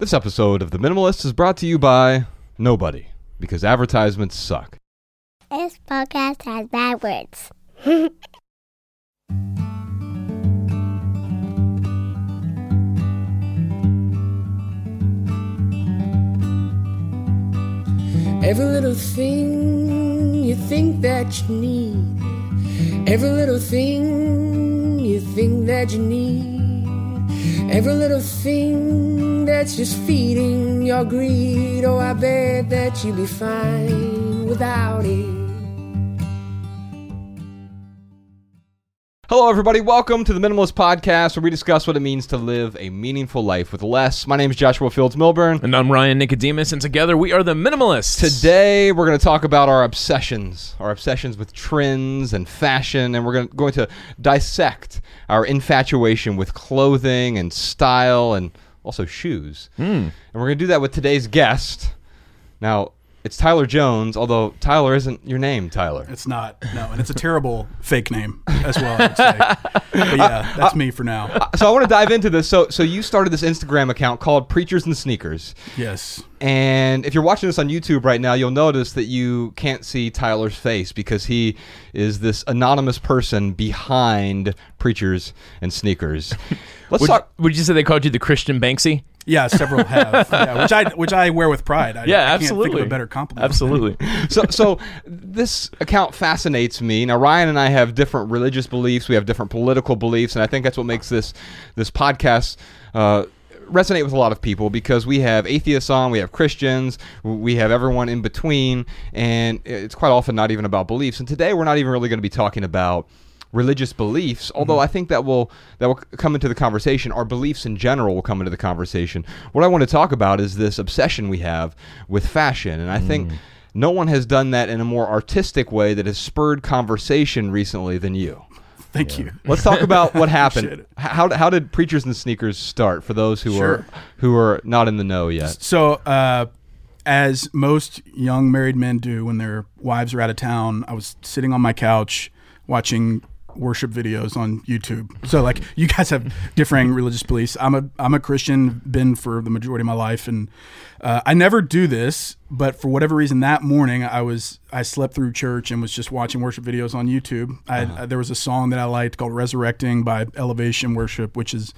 This episode of The Minimalist is brought to you by nobody, because advertisements suck. This podcast has bad words. Every little thing you think that you need. Every little thing you think that you need. Every little thing that's just feeding your greed. Oh, I bet that you'd be fine without it. Hello, everybody. Welcome to the Minimalist Podcast, where we discuss what it means to live a meaningful life with less. My name is Joshua Fields Millburn. And I'm Ryan Nicodemus, and together we are the Minimalists. Today, we're going to talk about our obsessions, our obsessions with trends and fashion, and we're going to, going to dissect our infatuation with clothing and style and also shoes. Hmm. And we're going to do that with today's guest. Now, it's Tyler Jones, although Tyler isn't your name, Tyler. It's not. No, and it's a terrible fake name as well. I would say. But yeah, uh, that's uh, me for now. Uh, so I want to dive into this. So, so you started this Instagram account called Preachers and Sneakers. Yes. And if you're watching this on YouTube right now, you'll notice that you can't see Tyler's face because he is this anonymous person behind Preachers and Sneakers. Let's Would, talk. would you say they called you the Christian Banksy? Yeah, several have. Yeah, which I which I wear with pride. I, Yeah, I can't absolutely. think of a better compliment. Absolutely. So, so this account fascinates me. Now, Ryan and I have different religious beliefs. We have different political beliefs, and I think that's what makes this this podcast. Uh, resonate with a lot of people because we have atheists on, we have Christians, we have everyone in between, and it's quite often not even about beliefs. And today we're not even really going to be talking about religious beliefs although i think that will that will come into the conversation our beliefs in general will come into the conversation. What i want to talk about is this obsession we have with fashion and i think no one has done that in a more artistic way that has spurred conversation recently than you. Thank you. let's talk about what happened. how, how did preachers and sneakers start for those who are who are not in the know yet? So, uh, as most young married men do when their wives are out of town, I was sitting on my couch watching worship videos on YouTube. So, like, you guys have differing religious beliefs. I'm a I'm a Christian, been for the majority of my life, and uh, I never do this. But for whatever reason, that morning I was I slept through church and was just watching worship videos on YouTube. I, uh, there was a song that I liked called "Resurrecting" by Elevation Worship, which is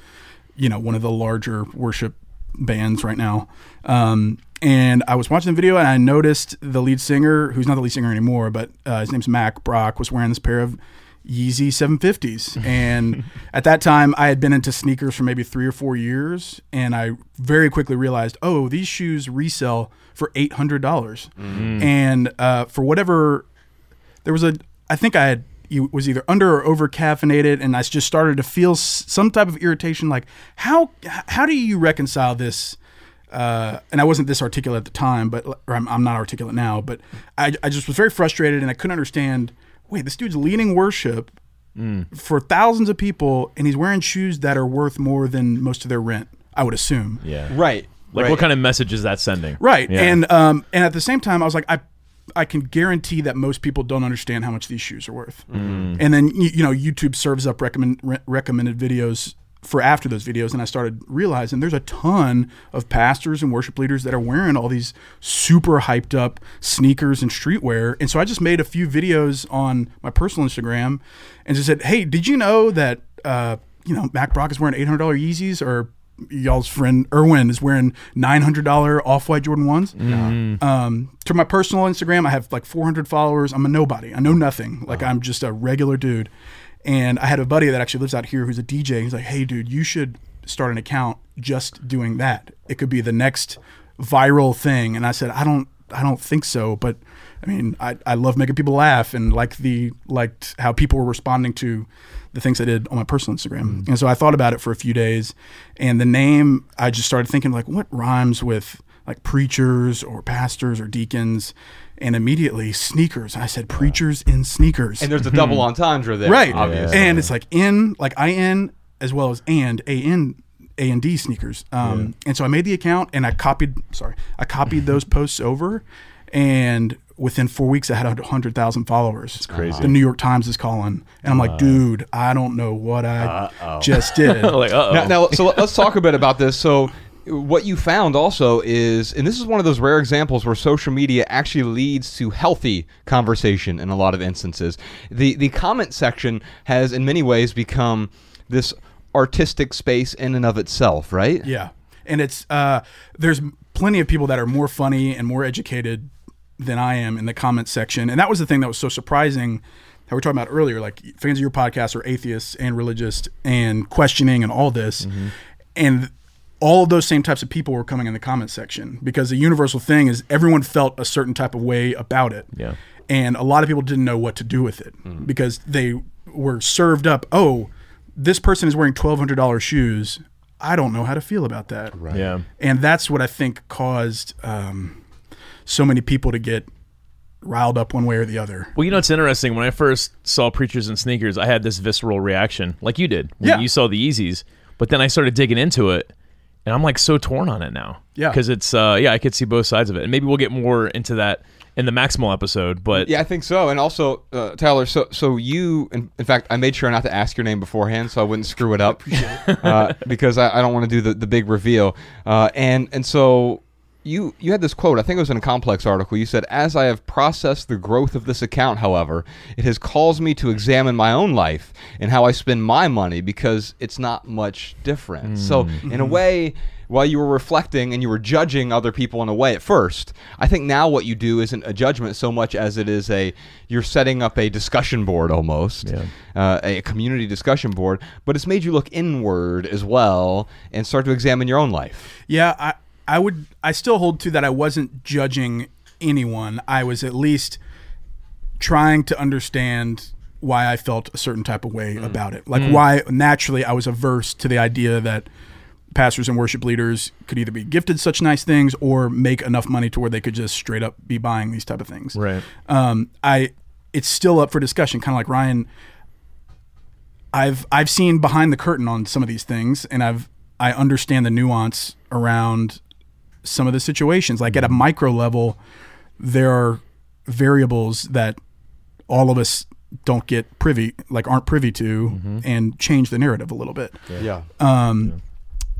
you know one of the larger worship bands right now. Um, and I was watching the video and I noticed the lead singer, who's not the lead singer anymore, but uh, his name's Mack Brock, was wearing this pair of Yeezy 750s. And at that time, I had been into sneakers for maybe three or four years. And I very quickly realized, oh, these shoes resell for $800. dollars And uh, for whatever there was a I think I had was either under or over caffeinated and I just started to feel s- some type of irritation like how how do you reconcile this uh, and I wasn't this articulate at the time but or I'm, I'm not articulate now but I, I just was very frustrated and I couldn't understand wait this dude's leading worship for thousands of people and he's wearing shoes that are worth more than most of their rent I would assume Yeah. right Like, right. what kind of message is that sending? Right. Yeah. And um and at the same time I was like I I can guarantee that most people don't understand how much these shoes are worth. Mm. And then you, you know YouTube serves up recommend re- recommended videos for after those videos and I started realizing there's a ton of pastors and worship leaders that are wearing all these super hyped up sneakers and streetwear. And so I just made a few videos on my personal Instagram and just said, "Hey, did you know that uh you know Mack Brock is wearing $800 Yeezys or y'all's friend Erwin is wearing nine hundred dollar off white Jordan ones. Um, to my personal Instagram, I have like four hundred followers. I'm a nobody. I know nothing. Like I'm just a regular dude. And I had a buddy that actually lives out here who's a DJ. He's like, "Hey, dude, you should start an account just doing that. It could be the next viral thing." And I said, "I don't, I don't think so." But I mean, I, I love making people laugh and like the liked how people were responding to the things I did on my personal Instagram. Mm-hmm. And so I thought about it for a few days, and the name I just started thinking like, what rhymes with like preachers or pastors or deacons, and immediately sneakers. I said preachers in sneakers, and there's a double entendre there right? obviously And it's like in like I N as well as and A N A and D sneakers. Um, and so I made the account and I copied. Sorry, I copied those posts over, and within four weeks I had a hundred thousand followers. It's crazy. The New York Times is calling, and I'm like, dude, I don't know what I just did. like, Now, now, so let's talk a bit about this. So, what you found also is, and this is one of those rare examples where social media actually leads to healthy conversation in a lot of instances. The the comment section has, in many ways, become this artistic space in and of itself, right? Yeah, and it's uh, there's plenty of people that are more funny and more educated than I am in the comment section, and that was the thing that was so surprising. How we were talking about earlier, like fans of your podcast are atheists and religious and questioning and all this, and all of those same types of people were coming in the comment section because the universal thing is everyone felt a certain type of way about it. Yeah. And a lot of people didn't know what to do with it because they were served up, oh, this person is wearing $1,200 shoes. I don't know how to feel about that. Right. Yeah. And that's what I think caused um, so many people to get riled up one way or the other. Well, you know, it's interesting. When I first saw Preachers and Sneakers, I had this visceral reaction, like you did when Yeah. you saw the Yeezys. But then I started digging into it, and I'm like so torn on it now. Yeah. because it's uh, yeah, I could see both sides of it, and maybe we'll get more into that in the Maximal episode. But Yeah, I think so. And also, uh, Tyler, so so you, in, in fact, I made sure not to ask your name beforehand, so I wouldn't screw it up, uh, because I, I don't want to do the, the big reveal. Uh, and and so you you had this quote. I think it was in a complex article. You said, "As I have processed the growth of this account, however, it has caused me to examine my own life and how I spend my money because it's not much different." So in a way. While you were reflecting and you were judging other people in a way at first, I think now what you do isn't a judgment so much as it is a you're setting up a discussion board almost, Yeah. uh, a community discussion board. But it's made you look inward as well and start to examine your own life. Yeah, I, I would, I still hold to that I wasn't judging anyone. I was at least trying to understand why I felt a certain type of way about it. Like why naturally I was averse to the idea that pastors and worship leaders could either be gifted such nice things or make enough money to where they could just straight up be buying these type of things. right, Um, I it's still up for discussion, kind of like Ryan. I've I've seen behind the curtain on some of these things, and I've I understand the nuance around some of the situations. Like at a micro level, there are variables that all of us don't get privy, like aren't privy to, and change the narrative a little bit. Yeah. Um,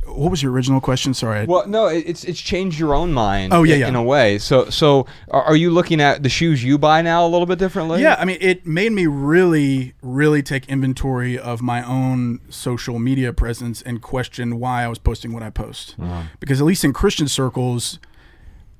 What was your original question? Sorry. Well, no, it- it's it's changed your own mind. Oh, yeah, in, yeah. in a way. So so are, are you looking at the shoes you buy now a little bit differently? Yeah, I mean, it made me really, really take inventory of my own social media presence and question why I was posting what I post. Uh-huh. Because at least in Christian circles,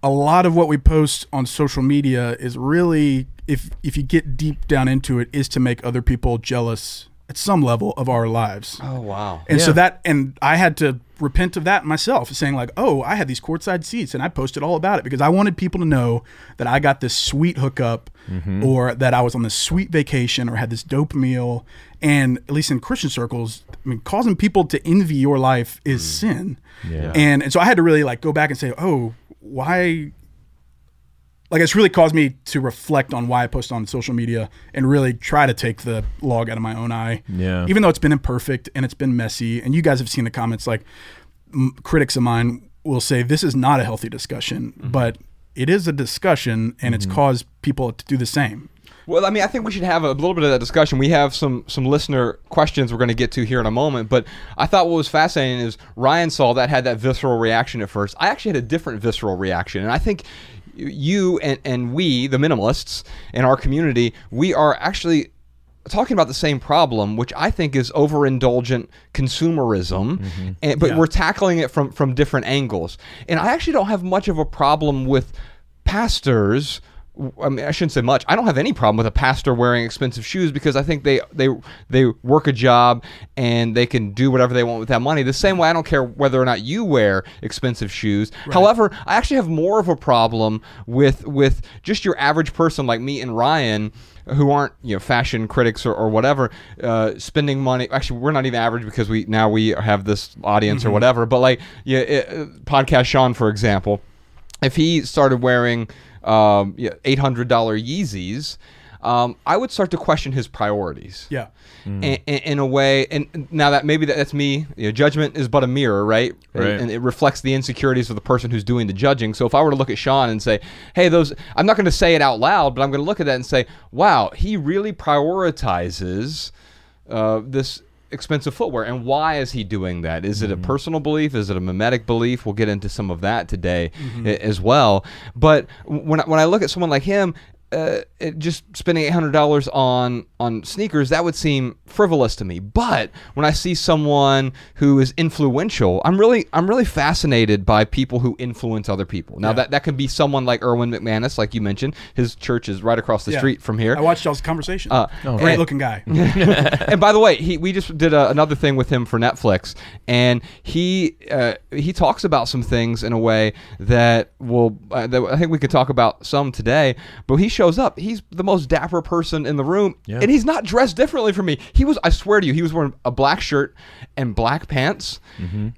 a lot of what we post on social media is really, if if you get deep down into it, is to make other people jealous at some level of our lives. Oh wow. And so that, and I had to repent of that myself, saying like, "Oh, I had these courtside seats, and I posted all about it because I wanted people to know that I got this sweet hookup, mm-hmm. or that I was on this sweet vacation, or had this dope meal." And at least in Christian circles, I mean, causing people to envy your life is mm. sin. Yeah. And and so I had to really like go back and say, "Oh, why?" Like it's really caused me to reflect on why I post on social media and really try to take the log out of my own eye Yeah. even though it's been imperfect and it's been messy and you guys have seen the comments like m- critics of mine will say this is not a healthy discussion mm-hmm. but it is a discussion and it's mm-hmm. caused people to do the same Well, I mean, I think we should have a little bit of that discussion. We have some some listener questions we're going to get to here in a moment, but I thought what was fascinating is Ryan saw that had that visceral reaction at first. I actually had a different visceral reaction, and I think you and and we, the minimalists in our community, we are actually talking about the same problem, which I think is overindulgent consumerism, mm-hmm. and, but Yeah. we're tackling it from from different angles. And I actually don't have much of a problem with pastors. I mean, I shouldn't say much. I don't have any problem with a pastor wearing expensive shoes because I think they they they work a job and they can do whatever they want with that money. The same way I don't care whether or not you wear expensive shoes. However, I actually have more of a problem with with just your average person like me and Ryan who aren't you know fashion critics or, or whatever uh, spending money actually we're not even average because we now we have this audience or whatever but like yeah it, uh, podcast sean for example if he started wearing um, yeah, $800 Yeezys, um, I would start to question his priorities. yeah In, in, in a way, and now that maybe that, that's me. You know, judgment is but a mirror, right? And- Right. And, it reflects the insecurities of the person who's doing the judging. So if I were to look at Sean and say, "Hey, those," I'm not going to say it out loud, but I'm going to look at that and say, "Wow, he really prioritizes uh, this." Expensive footwear. And why is he doing that? Is it a mm-hmm. personal belief? Is it a mimetic belief? We'll get into some of that today mm-hmm. a- as well. But when I, when I look at someone like him, uh, it, just spending eight hundred dollars on on sneakers that would seem frivolous to me. But when I see someone who is influential, I'm really I'm really fascinated by people who influence other people. Now that that could be someone like Erwin McManus, like you mentioned. His church is right across the Yeah. street from here. I watched y'all's conversation. Uh, Great and- looking guy. and by the way, he we just did a, another thing with him for Netflix, and he uh, he talks about some things in a way that will uh, that I think we could talk about some today. But he shows up; he's the most dapper person in the room, Yeah. and he's not dressed differently from me. He was, I swear to you, he was wearing a black shirt and black pants,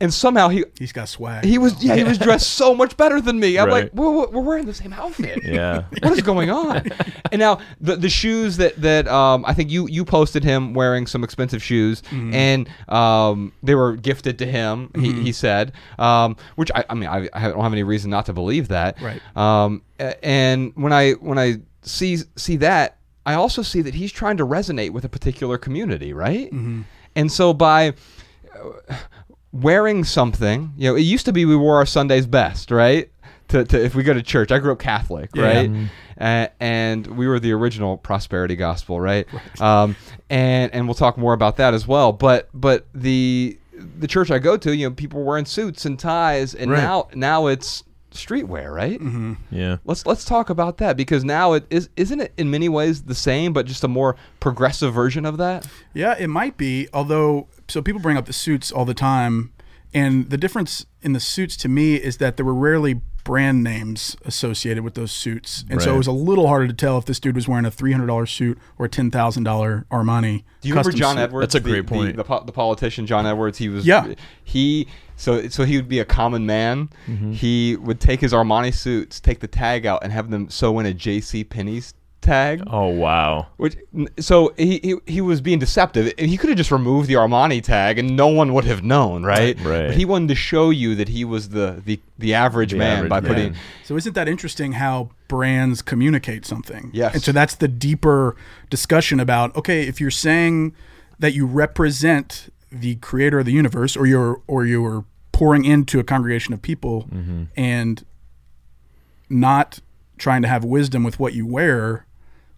and somehow he. He's got swag. He was yeah he was dressed so much better than me. I'm Right. like we're, we're wearing the same outfit. Yeah. what is going on? and now the the shoes that that um, I think you you posted him wearing some expensive shoes, Mm-hmm. and um, they were gifted to him. He, he said, um, which I, I mean I, I don't have any reason not to believe that. Right. Um, and when I when I see see that, I also see that he's trying to resonate with a particular community, right? Mm-hmm. And so by uh, wearing something, you know, it used to be we wore our Sundays best, right? To, to if we go to church, I grew up Catholic, Yeah. right? Mm-hmm. Uh, and we were the original prosperity gospel, right? Um, and and we'll talk more about that as well. But but the the church I go to, you know, people were wearing suits and ties, and Right. now now it's streetwear, right? Mm-hmm. Yeah. Let's let's talk about that because now it is isn't it in many ways the same, but just a more progressive version of that. Yeah, it might be. Although, so people bring up the suits all the time, and the difference in the suits to me is that there were rarely brand names associated with those suits, and so it was a little harder to tell if this dude was wearing a three hundred dollar suit or a ten thousand dollar Armani. Do you remember John suit. Edwards? That's a great the- point. The, po- the politician John Edwards. He was. Yeah. He so so he would be a common man. Mm-hmm. He would take his Armani suits, take the tag out, and have them sew in a J.C. Penney's tag. Oh wow. Which so he, he he was being deceptive. He could have just removed the Armani tag and no one would have known, right? Right. But he wanted to show you that he was the the, the average The man average by man. putting. So isn't that interesting how brands communicate something? Yes. And so that's the deeper discussion about okay, if you're saying that you represent the creator of the universe or you're or you're pouring into a congregation of people mm-hmm. and not trying to have wisdom with what you wear,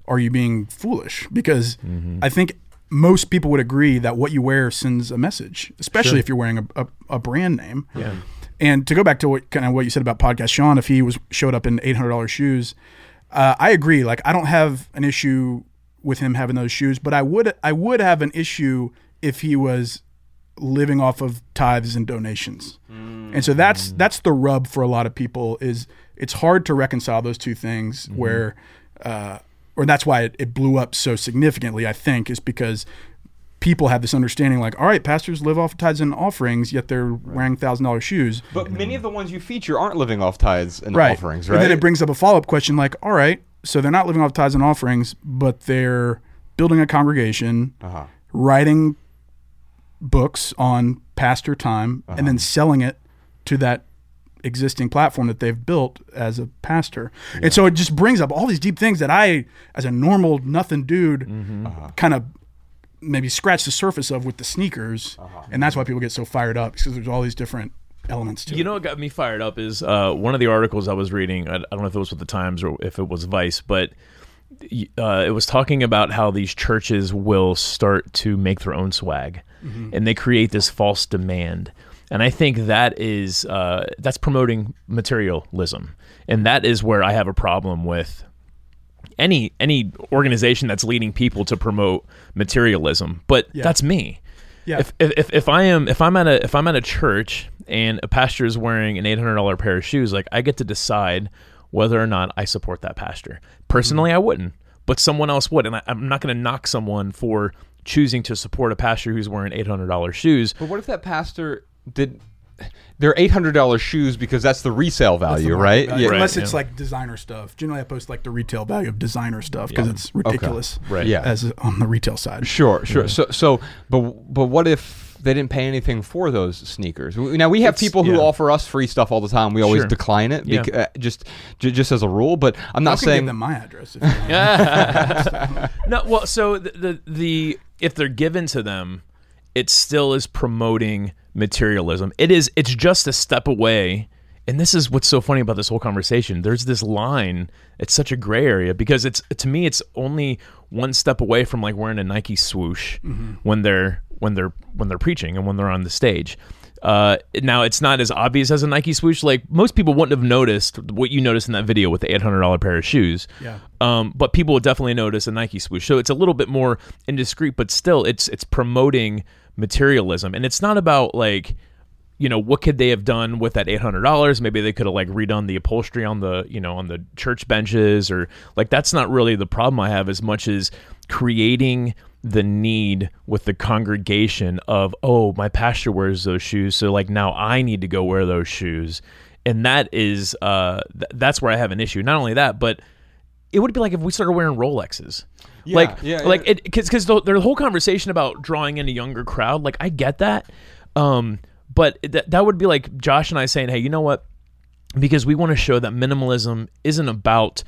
are you being foolish? Because I think most people would agree that what you wear sends a message, especially if you're wearing a, a, a brand name. Yeah. And to go back to what kind of what you said about podcast Sean, if he was showed up in eight hundred dollars shoes, uh, I agree. Like I don't have an issue with him having those shoes, but I would I would have an issue if he was living off of tithes and donations. And so that's that's the rub for a lot of people is it's hard to reconcile those two things where uh, or that's why it, it blew up so significantly, I think, is because people have this understanding like, all right, pastors live off tithes and offerings, yet they're wearing thousand dollar shoes. But many of the ones you feature aren't living off tithes and Right. offerings, right? And then it brings up a follow up question like, all right, so they're not living off tithes and offerings, but they're building a congregation, Uh-huh. writing books on pastor time, and Uh-huh. then selling it to that existing platform that they've built as a pastor. And so it just brings up all these deep things that I, as a normal nothing dude, Mm-hmm. Uh-huh. kind of maybe scratch the surface of with the sneakers. Uh-huh. And that's why people get so fired up because there's all these different elements to You it. You know what got me fired up is uh, one of the articles I was reading. I, I don't know if it was with the Times or if it was Vice, but uh, it was talking about how these churches will start to make their own swag, and they create this false demand. And I think that is uh, that's promoting materialism, and that is where I have a problem with any any organization that's leading people to promote materialism. But Yeah. that's me Yeah. if, if if I am if I'm at a if I'm at a church and a pastor is wearing an eight hundred dollar pair of shoes, like I get to decide whether or not I support that pastor. Personally, I wouldn't, but someone else would, and I, I'm not going to knock someone for choosing to support a pastor who's wearing eight hundred dollar shoes. But what if that pastor did? They're eight hundred dollars shoes because that's the resale That's the value, right? value. Yeah. Unless Right, it's yeah. like designer stuff. Generally, I post like the retail value of designer stuff because Yeah. it's ridiculous. Right. Yeah. As on the retail side. Sure, sure. So, so, but, but what if they didn't pay anything for those sneakers? Now we have It's- people who yeah. offer us free stuff all the time. We always Sure. decline it, Yeah. uh, just, ju- just as a rule. But I'm I not can saying give them my address. If you want. no, well, so the, the the if they're given to them, it still is promoting materialism. It is it's just a step away. And this is what's so funny about this whole conversation. There's this line. It's such a gray area because it's to me it's only one step away from like wearing a Nike swoosh when they're when they're when they're preaching and when they're on the stage. Uh, now it's not as obvious as a Nike swoosh. Like most people wouldn't have noticed what you noticed in that video with the eight hundred dollar pair of shoes. Yeah. Um, but people would definitely notice a Nike swoosh. So it's a little bit more indiscreet, but still, it's it's promoting materialism, and it's not about like, you know, what could they have done with that eight hundred dollars? Maybe they could have like redone the upholstery on the you know on the church benches, or like that's not really the problem I have as much as creating the need with the congregation of oh my pastor wears those shoes so like now i need to go wear those shoes. And that is uh th- that's where i have an issue. Not only that but it would be like if we started wearing rolexes Yeah, like yeah, like yeah. it because because the, the whole conversation about drawing in a younger crowd like i get that um but th- that would be like josh and i saying hey you know what because we want to show that minimalism isn't about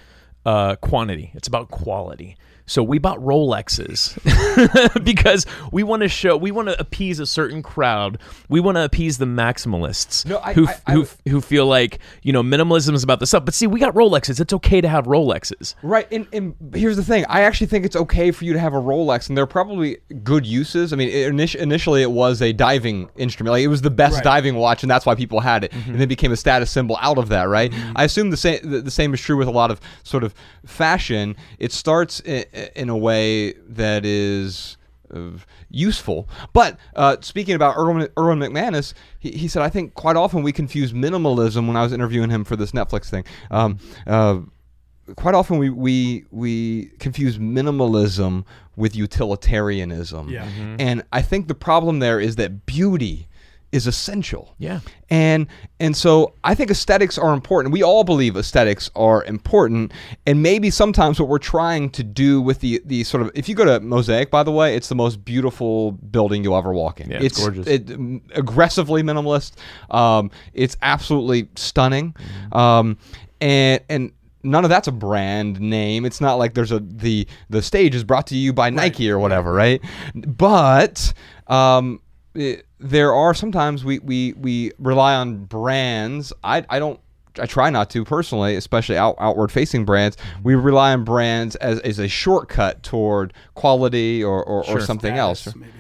uh, quantity; it's about quality. So we bought Rolexes because we want to show, we want to appease a certain crowd. We want to appease the maximalists No, I- who I- I- who who feel like you know minimalism is about the stuff. But see, we got Rolexes. It's okay to have Rolexes. Right, and, and here's the thing. I actually think it's okay for you to have a Rolex, and there are probably good uses. I mean, it, init- initially it was a diving instrument, like it was the best Right. diving watch, and that's why people had it, mm-hmm. and then became a status symbol out of that. Right. Mm-hmm. I assume the same the, the same is true with a lot of sort of fashion. It starts in, in a way that is. Uh, useful, but uh, speaking about Erwin, Erwin McManus, he, he said I think quite often we confuse minimalism when I was interviewing him for this Netflix thing. Um, uh, quite often we we we confuse minimalism with utilitarianism. Yeah. Mhm. And I think the problem there is that beauty is essential. Yeah. And and so I think aesthetics are important. We all believe aesthetics are important. And maybe sometimes what we're trying to do with the the sort of if you go to Mosaic, by the way, it's the most beautiful building you'll ever walk in. Yeah, it's gorgeous. It, mm, aggressively minimalist. Um, it's absolutely stunning. Mm-hmm. Um, and and none of that's a brand name. It's not like there's a the the stage is brought to you by Nike or whatever, right? But um, it- there are sometimes we we we rely on brands. I I don't. I try not to personally, especially out, outward facing brands. We rely on brands as, as a shortcut toward quality or, or, or something else. Maybe.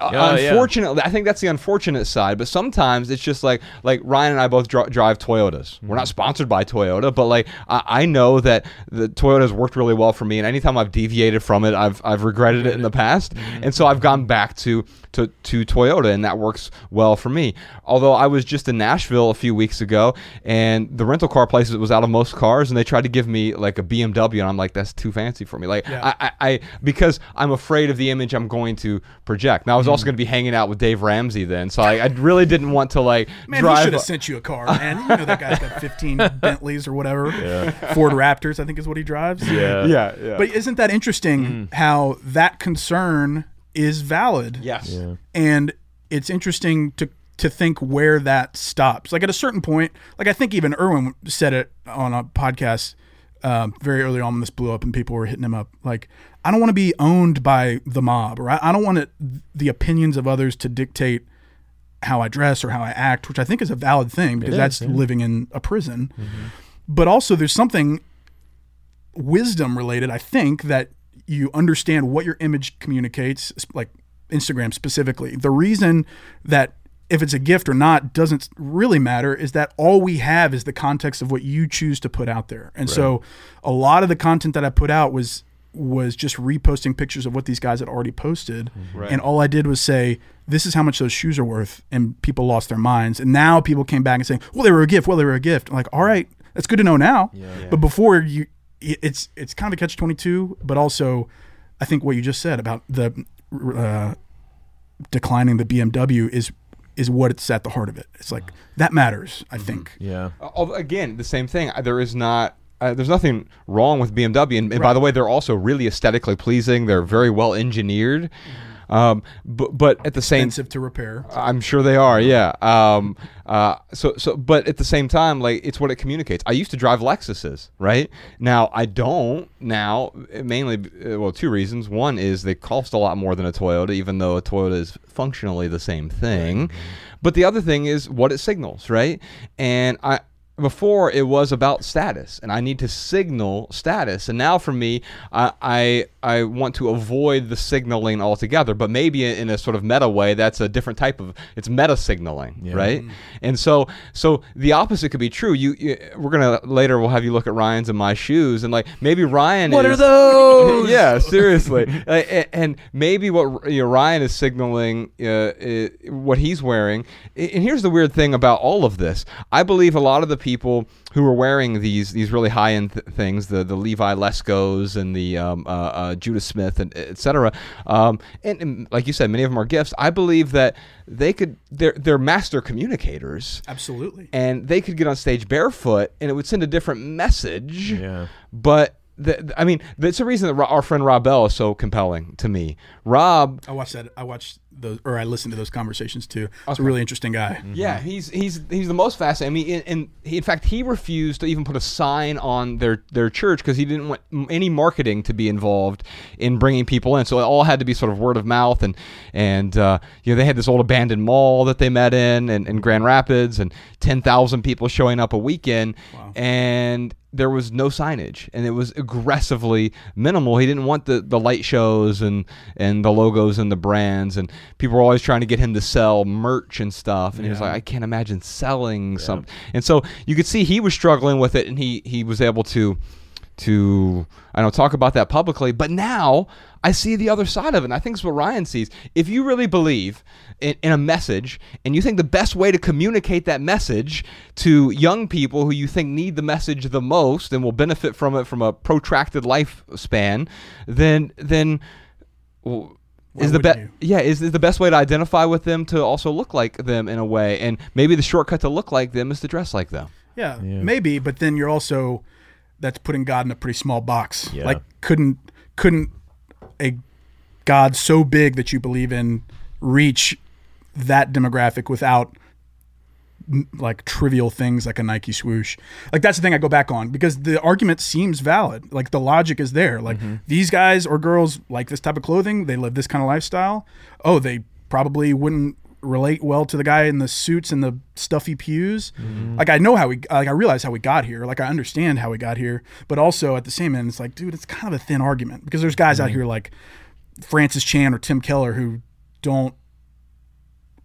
Uh, Yeah, yeah. unfortunately, I think that's the unfortunate side. But sometimes it's just like like Ryan and I both dri- drive Toyotas. We're not sponsored by Toyota, but like I, I know that the Toyota has worked really well for me, and anytime I've deviated from it, I've I've regretted it in the past, Mm-hmm. and so I've gone back to to to Toyota, and that works well for me. Although I was just in Nashville a few weeks ago, and the rental car place was out of most cars, and they tried to give me like a BMW, and I'm like, that's too fancy for me. Like Yeah. I, I, I because I'm afraid of the image I'm going to project. Now was Mm. also going to be hanging out with Dave Ramsey then, so I, I really didn't want to like Man, drive. he should have sent you a car, man. You know that guy's got 15 Bentleys or whatever. Ford Raptors, I think is what he drives. Yeah. yeah, yeah. But isn't that interesting how that concern is valid? yes. Yeah. And it's interesting to to think where that stops. Like at a certain point, like I think even Erwin said it on a podcast um, very early on when this blew up and people were hitting him up. Like, I don't want to be owned by the mob, or I, I don't want it, the opinions of others to dictate how I dress or how I act, which I think is a valid thing because is, that's yeah. Mm-hmm. living in a prison. But also, there's something wisdom related, I think, that you understand what your image communicates, like Instagram specifically. The reason that if it's a gift or not doesn't really matter is that all we have is the context of what you choose to put out there. And so a lot of the content that I put out was was just reposting pictures of what these guys had already posted. And all I did was say, this is how much those shoes are worth. And people lost their minds. And now people came back and saying, well, they were a gift. Well, they were a gift. I'm like, all right, that's good to know now. But before you, it's, it's kind of a catch 22, but also I think what you just said about the, uh, declining the BMW is, is what it's at the heart of it. It's like, that matters, I think. Yeah. Although, again, the same thing. There is not. Uh, there's nothing wrong with BMW, and, and by the way, they're also really aesthetically pleasing. They're very well engineered. Um, but but at the same Expensive to repair. I'm sure they are. Yeah. Um, uh, so so, but at the same time, like it's what it communicates. I used to drive Lexuses, right? Now I don't now, mainly uh, well, two reasons. One is they cost a lot more than a Toyota, even though a Toyota is functionally the same thing. But the other thing is what it signals, right? And I before it was about status and i need to signal status and now for me I, I i want to avoid the signaling altogether but maybe in a sort of meta way that's a different type of it's meta signaling right and so so the opposite could be true you, you we're gonna later we'll have you look at ryan's and my shoes and like maybe ryan What is, are those? yeah, seriously. Like, a- and maybe what you know, Ryan is signaling, uh, uh, what he's wearing. And here's the weird thing about all of this. I believe a lot of the people who are wearing these these really high end th- things, the the Levi Luskos and the um, uh, uh, Judah Smith and et cetera, um, and, and like you said, many of them are gifts. I believe that they could they're they're master communicators Absolutely. and they could get on stage barefoot and it would send a different message. Yeah. But the, the- I mean, that's the reason that our friend Rob Bell is so compelling to me. Rob, I watched that. I watched those, or I listened to those conversations too. He's a really interesting guy. yeah, he's he's he's the most fascinating. I mean, and, and he, in fact, he refused to even put a sign on their their church because he didn't want any marketing to be involved in bringing people in. So it all had to be sort of word of mouth, and and uh, you know they had this old abandoned mall that they met in, in, in Grand Rapids, and ten thousand people showing up a weekend, and there was no signage and it was aggressively minimal. He didn't want the, the light shows and and the logos and the brands and people were always trying to get him to sell merch and stuff and he was like i can't imagine selling something. And so you could see he was struggling with it and he he was able to to I don't talk about that publicly, but now I see the other side of it. And I think it's what Ryan sees. If you really believe in, in a message and you think the best way to communicate that message to young people who you think need the message the most and will benefit from it from a protracted lifespan, then then well, is the best yeah is, is the best way to identify with them to also look like them in a way and maybe the shortcut to look like them is to dress like them Yeah, maybe, but then you're also that's putting God in a pretty small box. Yeah. Like couldn't couldn't a God so big that you believe in reach that demographic without like trivial things like a Nike swoosh. Like that's the thing I go back on because the argument seems valid. Like the logic is there. Like mm-hmm. these guys or girls like this type of clothing, they live this kind of lifestyle. Oh, they probably wouldn't relate well to the guy in the suits and the stuffy pews. Mm-hmm. Like I know how we like I realize how we got here. Like I understand how we got here, but also at the same end it's like dude, it's kind of a thin argument because there's guys out mm-hmm. here like Francis Chan or Tim Keller who don't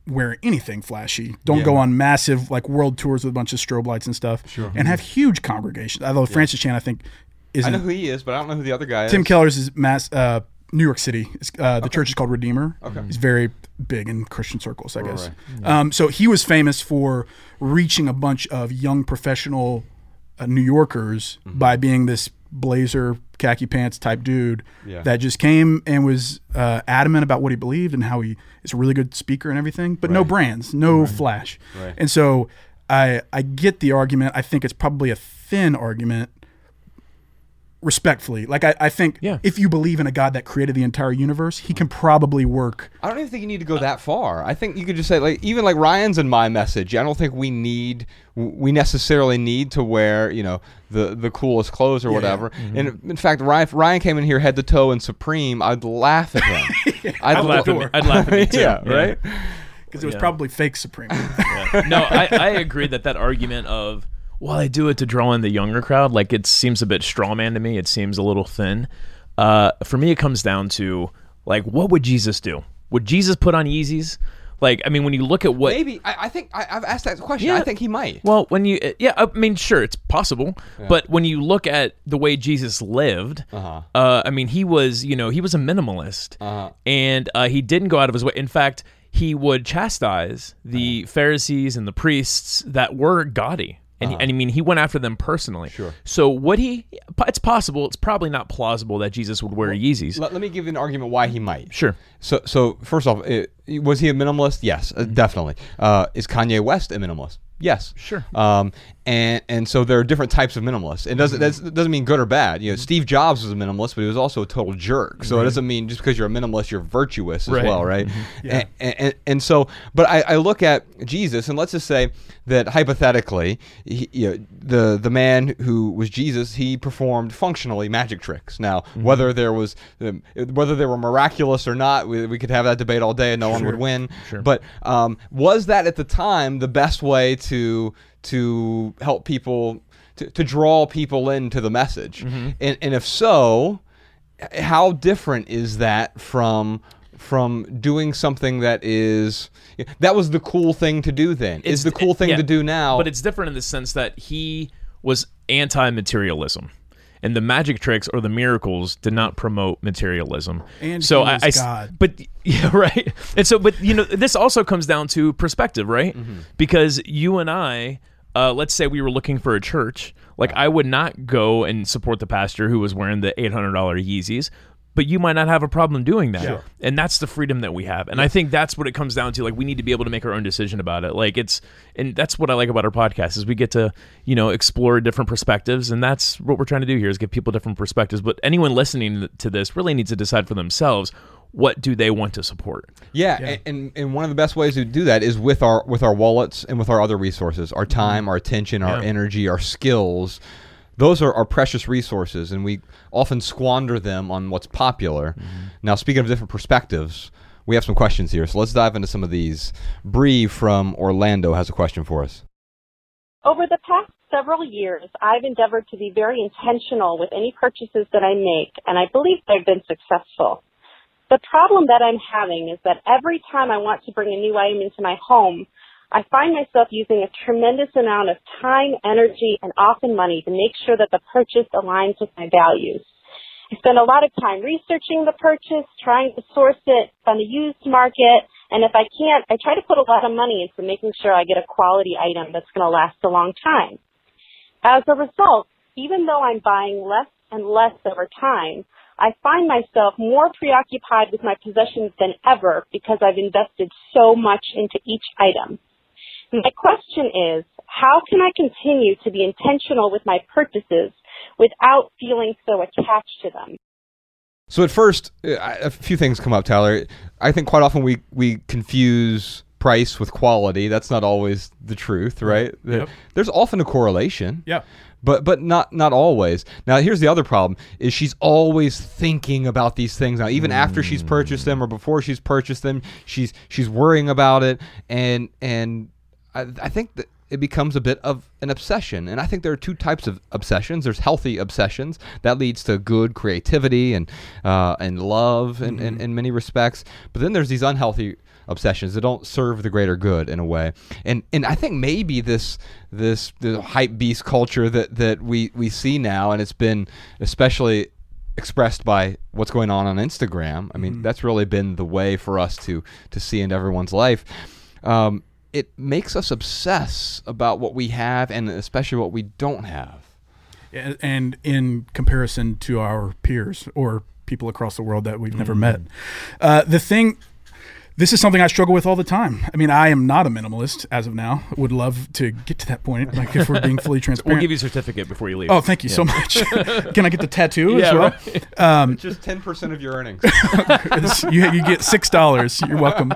wear anything flashy. Don't go on massive like world tours with a bunch of strobe lights and stuff. And have mm-hmm. huge congregations. Although Francis Chan, I think, I isn't. know who he is but I don't know who the other guy Tim is Tim Keller's is mass. Uh, New York City. Uh, the church is called Redeemer. Okay. He's very big in Christian circles, I guess. Um, so he was famous for reaching a bunch of young professional uh, New Yorkers by being this blazer, khaki pants type dude Yeah. that just came and was uh, adamant about what he believed and how he is a really good speaker and everything, but no brands, no flash. Right. And so I I get the argument. I think it's probably a thin argument respectfully. Like I, I think Yeah. if you believe in a God that created the entire universe, he can probably work. I don't even think you need to go that far. I think you could just say like even like Ryan's and my message. I don't think we need we necessarily need to wear you know the the coolest clothes or whatever. Mm-hmm. And in fact, Ryan Ryan came in here head to toe in Supreme. I'd laugh at him. I'd, I'd laugh at me. I'd laugh at me too. yeah, right. Because it was Yeah. probably fake Supreme. no, I, I agree that that argument of well, I do it to draw in the younger crowd, like it seems a bit strawman to me. It seems a little thin. Uh, for me, it comes down to like, what would Jesus do? Would Jesus put on Yeezys? Like, I mean, when you look at what Maybe I, I think I, I've asked that question. Yeah. I think he might. Well, when you, yeah, I mean, sure, it's possible, but when you look at the way Jesus lived, Uh-huh. uh, I mean, he was, you know, he was a minimalist, Uh-huh. and uh, he didn't go out of his way. In fact, he would chastise the Uh-huh. Pharisees and the priests that were gaudy. And, he, and I mean, he went after them personally. Uh-huh. Sure. So would he? It's possible. It's probably not plausible that Jesus would wear Yeezys. Let, let me give you an argument why he might. Sure. So, so first off, it, was he a minimalist? Yes, uh, definitely. Uh, is Kanye West a minimalist? Yes, Sure. Um, and and so there are different types of minimalists. It doesn't that's, it doesn't mean good or bad. You know, Steve Jobs was a minimalist, but he was also a total jerk. So it doesn't mean just because you're a minimalist, you're virtuous as Right. well, right? Yeah. And, and, and so, but I, I look at Jesus, and let's just say that hypothetically, he, you know, the the man who was Jesus, he performed functionally magic tricks. Now, whether there was um, whether they were miraculous or not, we, we could have that debate all day, and no one would win. Sure. But um, was that at the time the best way to to help people to, to draw people into the message? Mm-hmm. And, and if so, how different is that from from doing something that is that was the cool thing to do then? is the cool thing yeah, to do now? But it's different in the sense that he was anti-materialism. And the magic tricks or the miracles did not promote materialism. And so he I, was I s- God. but yeah, right. And so, but you know, this also comes down to perspective, right? Mm-hmm. Because you and I, uh, let's say we were looking for a church, like I would not go and support the pastor who was wearing the eight hundred dollar Yeezys. But you might not have a problem doing that, Sure. and that's the freedom that we have. And I think that's what it comes down to. Like we need to be able to make our own decision about it. Like it's, and that's what I like about our podcast is we get to, you know, explore different perspectives, and that's what we're trying to do here is give people different perspectives. But anyone listening to this really needs to decide for themselves what do they want to support. Yeah, And, and and one of the best ways to do that is with our with our wallets and with our other resources, our mm-hmm. time, our attention, our Yeah. energy, our skills. Those are our precious resources, and we often squander them on what's popular. Mm-hmm. Now, speaking of different perspectives, we have some questions here, so let's dive into some of these. Bree from Orlando has a question for us. Over the past several years, I've endeavored to be very intentional with any purchases that I make, and I believe I've been successful. The problem that I'm having is that every time I want to bring a new item into my home, I find myself using a tremendous amount of time, energy, and often money to make sure that the purchase aligns with my values. I spend a lot of time researching the purchase, trying to source it on the used market, and if I can't, I try to put a lot of money into making sure I get a quality item that's going to last a long time. As a result, even though I'm buying less and less over time, I find myself more preoccupied with my possessions than ever because I've invested so much into each item. My question is, how can I continue to be intentional with my purchases without feeling so attached to them? So at first, a few things come up, Tyler. I think quite often we we confuse price with quality. That's not always the truth, mm-hmm. right? Yep. There's often a correlation. Yeah. But but not not always. Now here's the other problem: is she's always thinking about these things. Now even after she's purchased them or before she's purchased them, she's she's worrying about it, and and I, I think that it becomes a bit of an obsession. And I think there are two types of obsessions. There's healthy obsessions that leads to good creativity and uh, and love in, in, in many respects. But then there's these unhealthy obsessions that don't serve the greater good in a way. And and I think maybe this this the hype beast culture that that we we see now, and it's been especially expressed by what's going on on Instagram. I mean, that's really been the way for us to to see into everyone's life. Um, it makes us obsess about what we have and especially what we don't have. and in comparison to our peers or people across the world that we've never met. Uh, the thing, this is something I struggle with all the time. I mean, I am not a minimalist as of now. Would love to get to that point, like if we're being fully transparent. We'll give you a certificate before you leave. oh, thank you so much. Can I get the tattoo Yeah, as well? right. Um, Just ten percent of your earnings. You, you get six dollars. You're welcome.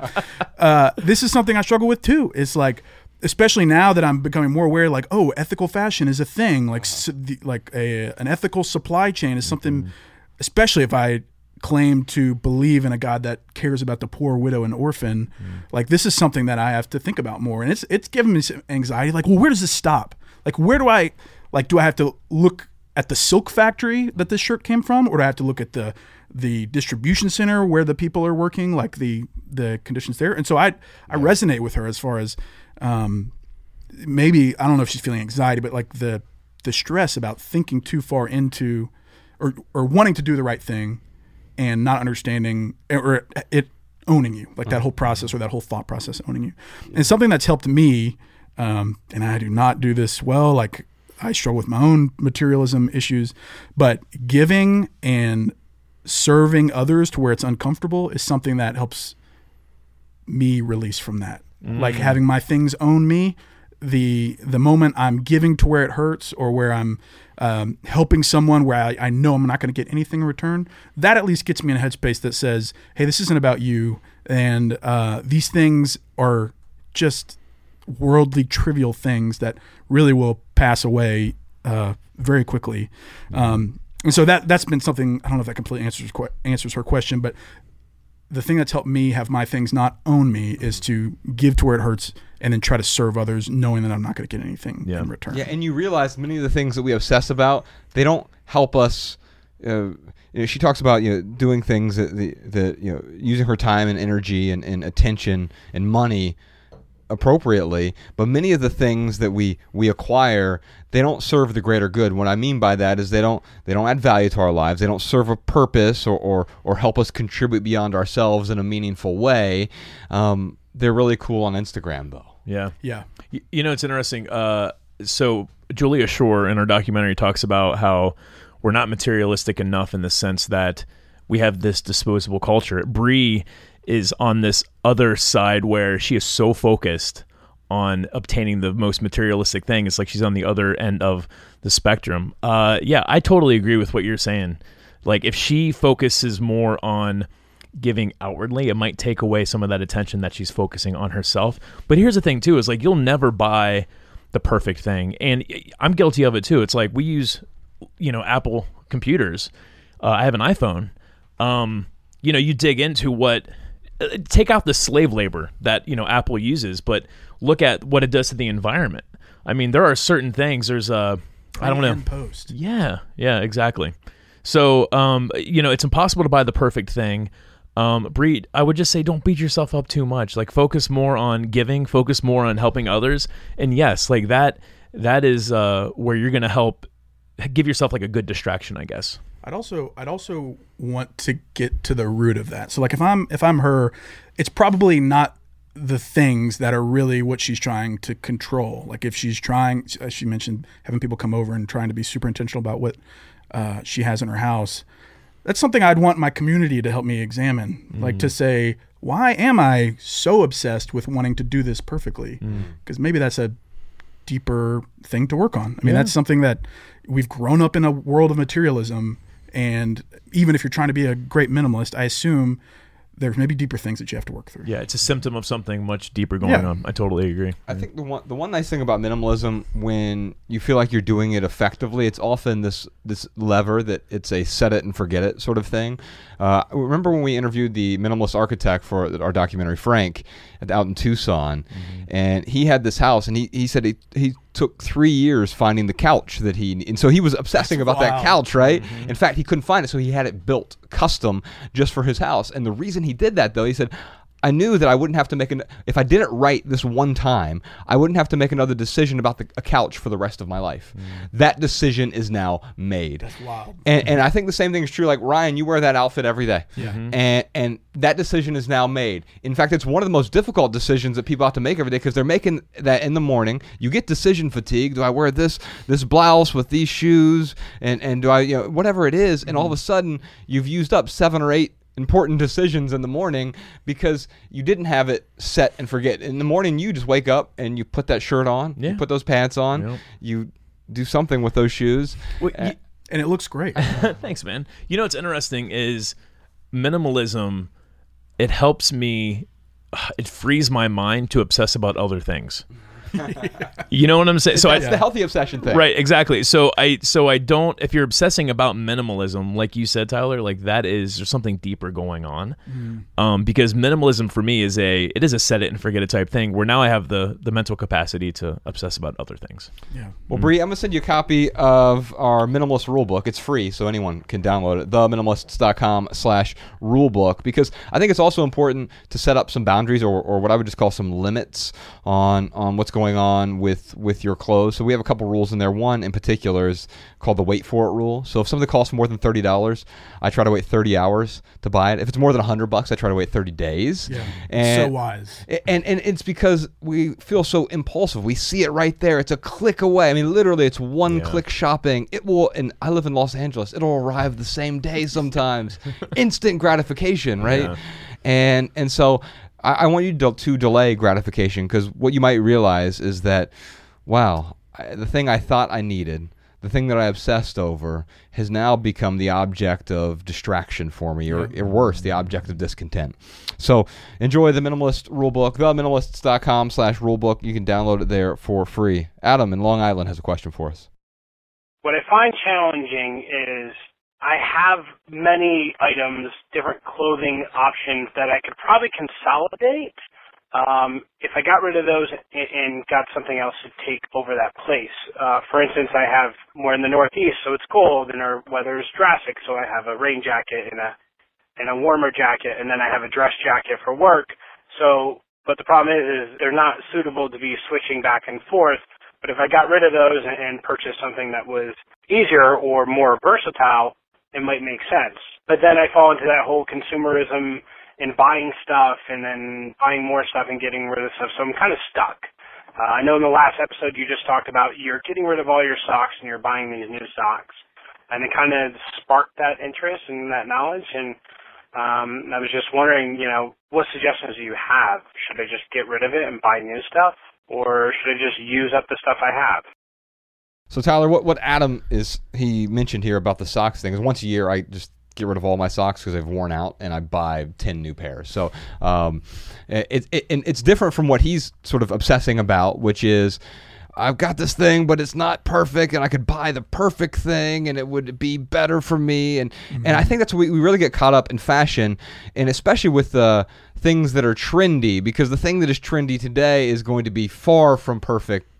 Uh, this is something I struggle with too. It's like, especially now that I'm becoming more aware, like, oh, ethical fashion is a thing. Like, s- the, like a an ethical supply chain is something. Especially if I claim to believe in a God that cares about the poor, widow, and orphan. Like, this is something that I have to think about more, and it's it's giving me some anxiety. Like, well, where does this stop? Like, where do I, like, do I have to look at the silk factory that this shirt came from, or do I have to look at the the distribution center where the people are working, like the the conditions there? And so I I resonate with her as far as um, maybe I don't know if she's feeling anxiety, but like the the stress about thinking too far into or or wanting to do the right thing and not understanding or it owning you, like that whole process or that whole thought process owning you. And something that's helped me, um, and I do not do this well. Like I struggle with my own materialism issues, but giving and serving others to where it's uncomfortable is something that helps me release from that. Like having my things own me, the the moment I'm giving to where it hurts or where I'm um, helping someone where I, I know I'm not going to get anything in return, that at least gets me in a headspace that says, hey, this isn't about you. And uh, these things are just worldly, trivial things that really will pass away uh, very quickly. Um, and so that that's been something I don't know if that completely answers answers her question, but the thing that's helped me have my things not own me is to give to where it hurts and then try to serve others, knowing that I'm not going to get anything Yeah. in return. Yeah, and you realize many of the things that we obsess about, they don't help us. Uh, you know, she talks about you know doing things that the that you know using her time and energy and, and attention and money appropriately but many of the things that we we acquire they don't serve the greater good what i mean by that is they don't they don't add value to our lives they don't serve a purpose or or, or help us contribute beyond ourselves in a meaningful way um, they're really cool on instagram though Yeah. Yeah. Y- You know, it's interesting. Uh, so Juliet Schor in her documentary talks about how we're not materialistic enough in the sense that we have this disposable culture. Bree is on this other side where she is so focused on obtaining the most materialistic thing. It's like she's on the other end of the spectrum. Uh, yeah, I totally agree with what you're saying. Like if she focuses more on giving outwardly, it might take away some of that attention that she's focusing on herself. But here's the thing too: is like you'll never buy the perfect thing, and I'm guilty of it too. It's like we use, you know, Apple computers. Uh, I have an iPhone. Um, you know, you dig into what take out the slave labor that you know Apple uses, but look at what it does to the environment. I mean, there are certain things. There's a I don't know. Post. Yeah, yeah, exactly. So, um, you know, it's impossible to buy the perfect thing. Um, Bree, I would just say don't beat yourself up too much. Like focus more on giving, focus more on helping others. And yes, like that that is uh where you're going to help give yourself like a good distraction, I guess. I'd also I'd also want to get to the root of that. So like if I'm if I'm her, it's probably not the things that are really what she's trying to control. Like if she's trying, as she mentioned, having people come over and trying to be super intentional about what uh, she has in her house. That's something I'd want my community to help me examine. Like to say, why am I so obsessed with wanting to do this perfectly? Because maybe that's a deeper thing to work on. I mean, that's something that we've grown up in a world of materialism. And even if you're trying to be a great minimalist, I assume there's maybe deeper things that you have to work through. Yeah, it's a symptom of something much deeper going Yeah. on. I totally agree. I think the one the one nice thing about minimalism when you feel like you're doing it effectively, it's often this this lever that it's a set it and forget it sort of thing. Uh, remember when we interviewed the minimalist architect for our documentary Frank out in Tucson, and he had this house, and he, he said he he took three years finding the couch that he and so he was obsessing about that couch, right? Mm-hmm. In fact, he couldn't find it, so he had it built custom just for his house. And the reason he did that, though, he said. I knew that I wouldn't have to make an if I did it right this one time, I wouldn't have to make another decision about the, a couch for the rest of my life. Mm. That decision is now made. That's wild. And, and I think the same thing is true. Like Ryan, you wear that outfit every day. Yeah. Mm-hmm. And and that decision is now made. In fact, it's one of the most difficult decisions that people have to make every day because they're making that in the morning. You get decision fatigue. Do I wear this this blouse with these shoes and and do I you know whatever it is? And all of a mm-hmm. sudden you've used up seven or eight important decisions in the morning because you didn't have it set and forget. In the morning, you just wake up and you put that shirt on, Yeah. you put those pants on, Yep. you do something with those shoes. Well, Uh, y- And it looks great. Thanks, man. You know what's interesting is minimalism. It helps me. It frees my mind to obsess about other things. you know what I'm saying? So I, the healthy obsession thing. Right, exactly. So I so I don't if you're obsessing about minimalism, like you said, Tyler, like that is there's something deeper going on. Um, because minimalism for me is a it is a set it and forget it type thing where now I have the the mental capacity to obsess about other things. yeah. Well, Bree, I'm gonna send you a copy of our minimalist rule book. It's free, so anyone can download it. Theminimalists.com slash rule book because I think it's also important to set up some boundaries or, or what I would just call some limits on on what's going on with with your clothes. So we have a couple rules in there. One in particular is called the wait for it rule. So if something costs more than thirty dollars, I try to wait thirty hours to buy it. If it's more than hundred bucks, I try to wait thirty days. Yeah. And so wise. a- And and it's because we feel so impulsive. We see it right there. It's a click away. I mean, literally, it's one Yeah. click shopping. It will. And I live in Los Angeles. It'll arrive the same day sometimes. Instant gratification, right? Yeah. And and so I, I want you to, to delay gratification because what you might realize is that, wow, I, the thing I thought I needed, the thing that I obsessed over, has now become the object of distraction for me, or, or worse, the object of discontent. So enjoy the Minimalist Rulebook, theminimalists.com slash rulebook. You can download it there for free. Adam in Long Island has a question for us. What I find challenging is I have many items, different clothing options that I could probably consolidate um, if I got rid of those and, and got something else to take over that place. Uh, for instance, I have more in the Northeast, so it's cold, and our weather is drastic, so I have a rain jacket and a and a warmer jacket, and then I have a dress jacket for work. So, but the problem is, is they're not suitable to be switching back and forth. But if I got rid of those and, and purchased something that was easier or more versatile, it might make sense. But then I fall into that whole consumerism and buying stuff and then buying more stuff and getting rid of stuff. So I'm kind of stuck. Uh, I know in the last episode you just talked about you're getting rid of all your socks and you're buying these new socks. And it kind of sparked that interest and that knowledge. And um, I was just wondering, you know, what suggestions do you have? Should I just get rid of it and buy new stuff? Or should I just use up the stuff I have? So Tyler, what what Adam is he mentioned here about the socks thing is once a year I just get rid of all my socks because they've worn out and I buy 10 new pairs. So um, it, it, and it's different from what he's sort of obsessing about, which is I've got this thing, but it's not perfect, and I could buy the perfect thing, and it would be better for me. And and I think that's what we, we really get caught up in fashion, and especially with the things that are trendy, because the thing that is trendy today is going to be far from perfect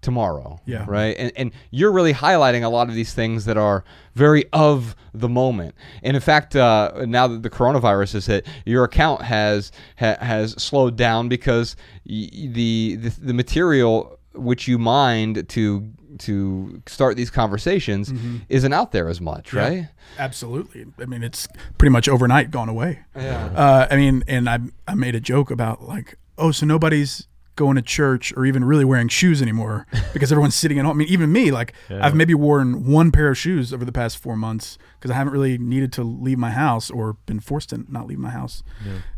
tomorrow. Yeah. Right. And and you're really highlighting a lot of these things that are very of the moment. And in fact, uh, now that the coronavirus has hit, your account has ha, has slowed down because y- the, the the material which you mined to to start these conversations isn't out there as much, Yeah. right? Absolutely. I mean, it's pretty much overnight gone away. Yeah. Uh, I mean, and I I made a joke about like, oh, so nobody's going to church or even really wearing shoes anymore because everyone's sitting at home. I mean, even me, like, I've maybe worn one pair of shoes over the past four months because I haven't really needed to leave my house or been forced to not leave my house.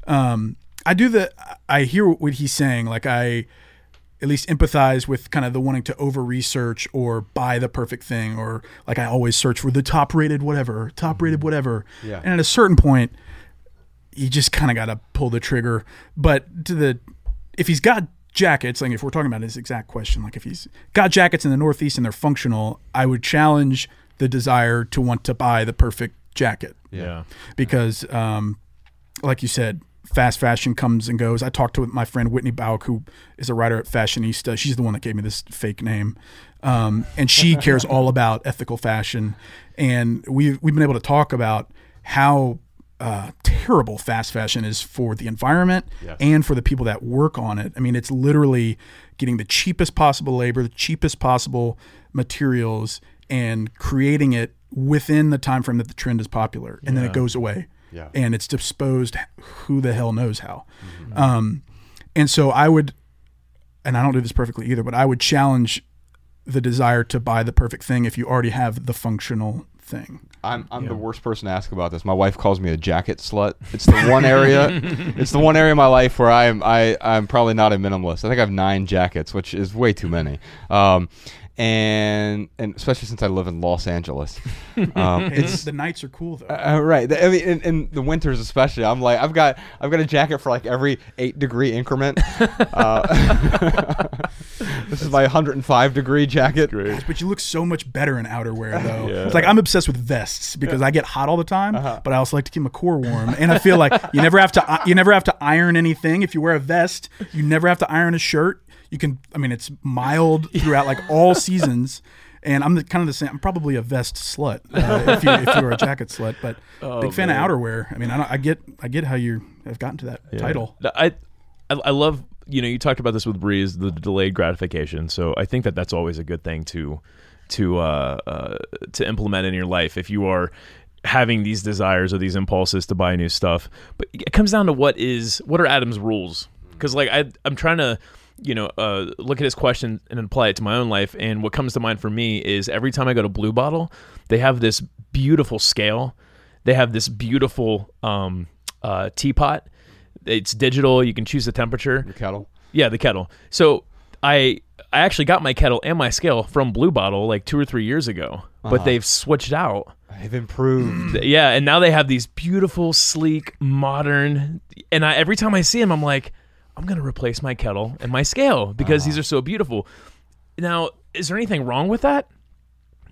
Um, I do the. I hear what he's saying. Like I at least empathize with kind of the wanting to over research or buy the perfect thing or like I always search for the top rated whatever, top rated whatever. Yeah. And at a certain point, you just kind of got to pull the trigger. But to the if he's got jackets, like if we're talking about his exact question, like if he's got jackets in the Northeast and they're functional, I would challenge the desire to want to buy the perfect jacket Yeah. because, um, like you said, fast fashion comes and goes. I talked to my friend Whitney Bauck, who is a writer at Fashionista. She's the one that gave me this fake name, um, and she cares all about ethical fashion. And we've we've been able to talk about how uh, terrible fast fashion is for the environment and for the people that work on it. I mean, it's literally getting the cheapest possible labor, the cheapest possible materials, and creating it within the time frame that the trend is popular, and then it goes away. Yeah. And it's disposed who the hell knows how. Um, and so I would, and I don't do this perfectly either, but I would challenge the desire to buy the perfect thing if you already have the functional thing. I'm I'm the worst person to ask about this. My wife calls me a jacket slut. It's the one area it's the one area of my life where I am I I'm probably not a minimalist. I think I have 9 jackets, which is way too many. Um and and especially since I live in Los Angeles. Um, And it's the nights are cool though. uh, right. The- I mean, in, in the winters especially, I'm like, I've got, I've got a jacket for like every eight degree increment. Uh, this is my 105 degree jacket. but you look so much better in outerwear though. Yeah. It's like I'm obsessed with vests because I get hot all the time, Uh-huh. but I also like to keep my core warm. And I feel like you never have to you never have to iron anything if you wear a vest. You never have to iron a shirt. You can I mean it's mild throughout like all seasons. And I'm the, kind of the same. I'm probably a vest slut uh, if, you, if you were a jacket slut, but Oh, big fan of outerwear. I mean, I, don't, I get I get how you have gotten to that title. I, I I love you know you talked about this with Breeze the delayed gratification. So I think that that's always a good thing to to uh, uh, to implement in your life if you are having these desires or these impulses to buy new stuff. But it comes down to what is what are Adam's rules? Because like I I'm trying to you know uh, look at his question and apply it to my own life. And what comes to mind for me is every time I go to Blue Bottle, they have this beautiful scale. They have this beautiful um, uh, teapot It's digital. You can choose the temperature. Your kettle. Yeah, the kettle. So I I actually got my kettle and my scale from Blue Bottle like two or three years ago, Uh-huh. but they've switched out. They've improved. Yeah, and now they have these beautiful, sleek, modern. And I, every time I see them, I'm like, I'm gonna replace my kettle and my scale because these uh-huh. are so beautiful. Now, is there anything wrong with that?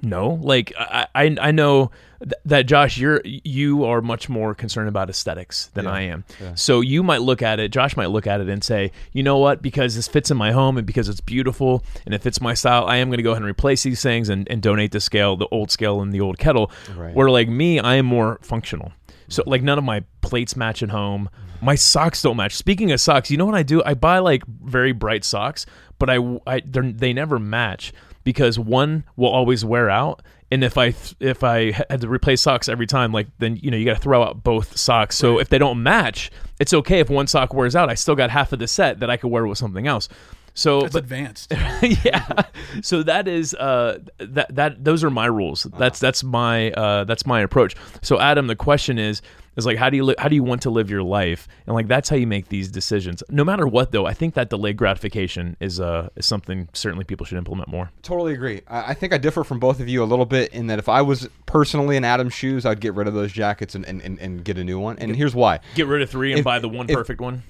No, like I I, I know th- that Josh, you're you are much more concerned about aesthetics than I am. So you might look at it, Josh might look at it and say, you know what? Because this fits in my home and because it's beautiful and it fits my style, I am going to go ahead and replace these things and, and donate the scale, the old scale and the old kettle. Right. Where like me, I am more functional. So mm-hmm. like none of my plates match at home. My socks don't match. Speaking of socks, you know what I do? I buy like very bright socks, but I, I they're- they never match because one will always wear out and if i if i had to replace socks every time like then you know you got to throw out both socks. So if they don't match it's okay if one sock wears out. I still got half of the set that i could wear with something else. So That's but advanced. yeah. So that is uh that that those are my rules. That's that's my uh that's my approach. So adam the question is is like how do you li- how do you want to live your life and like that's how you make these decisions no matter what though i think that delayed gratification is uh is something certainly people should implement more Totally agree. I I think I differ from both of you a little bit in that if I was personally in Adam's shoes, I'd get rid of those jackets and, and, and, and get a new one. And here's why. get rid of three and If- buy the one if- perfect one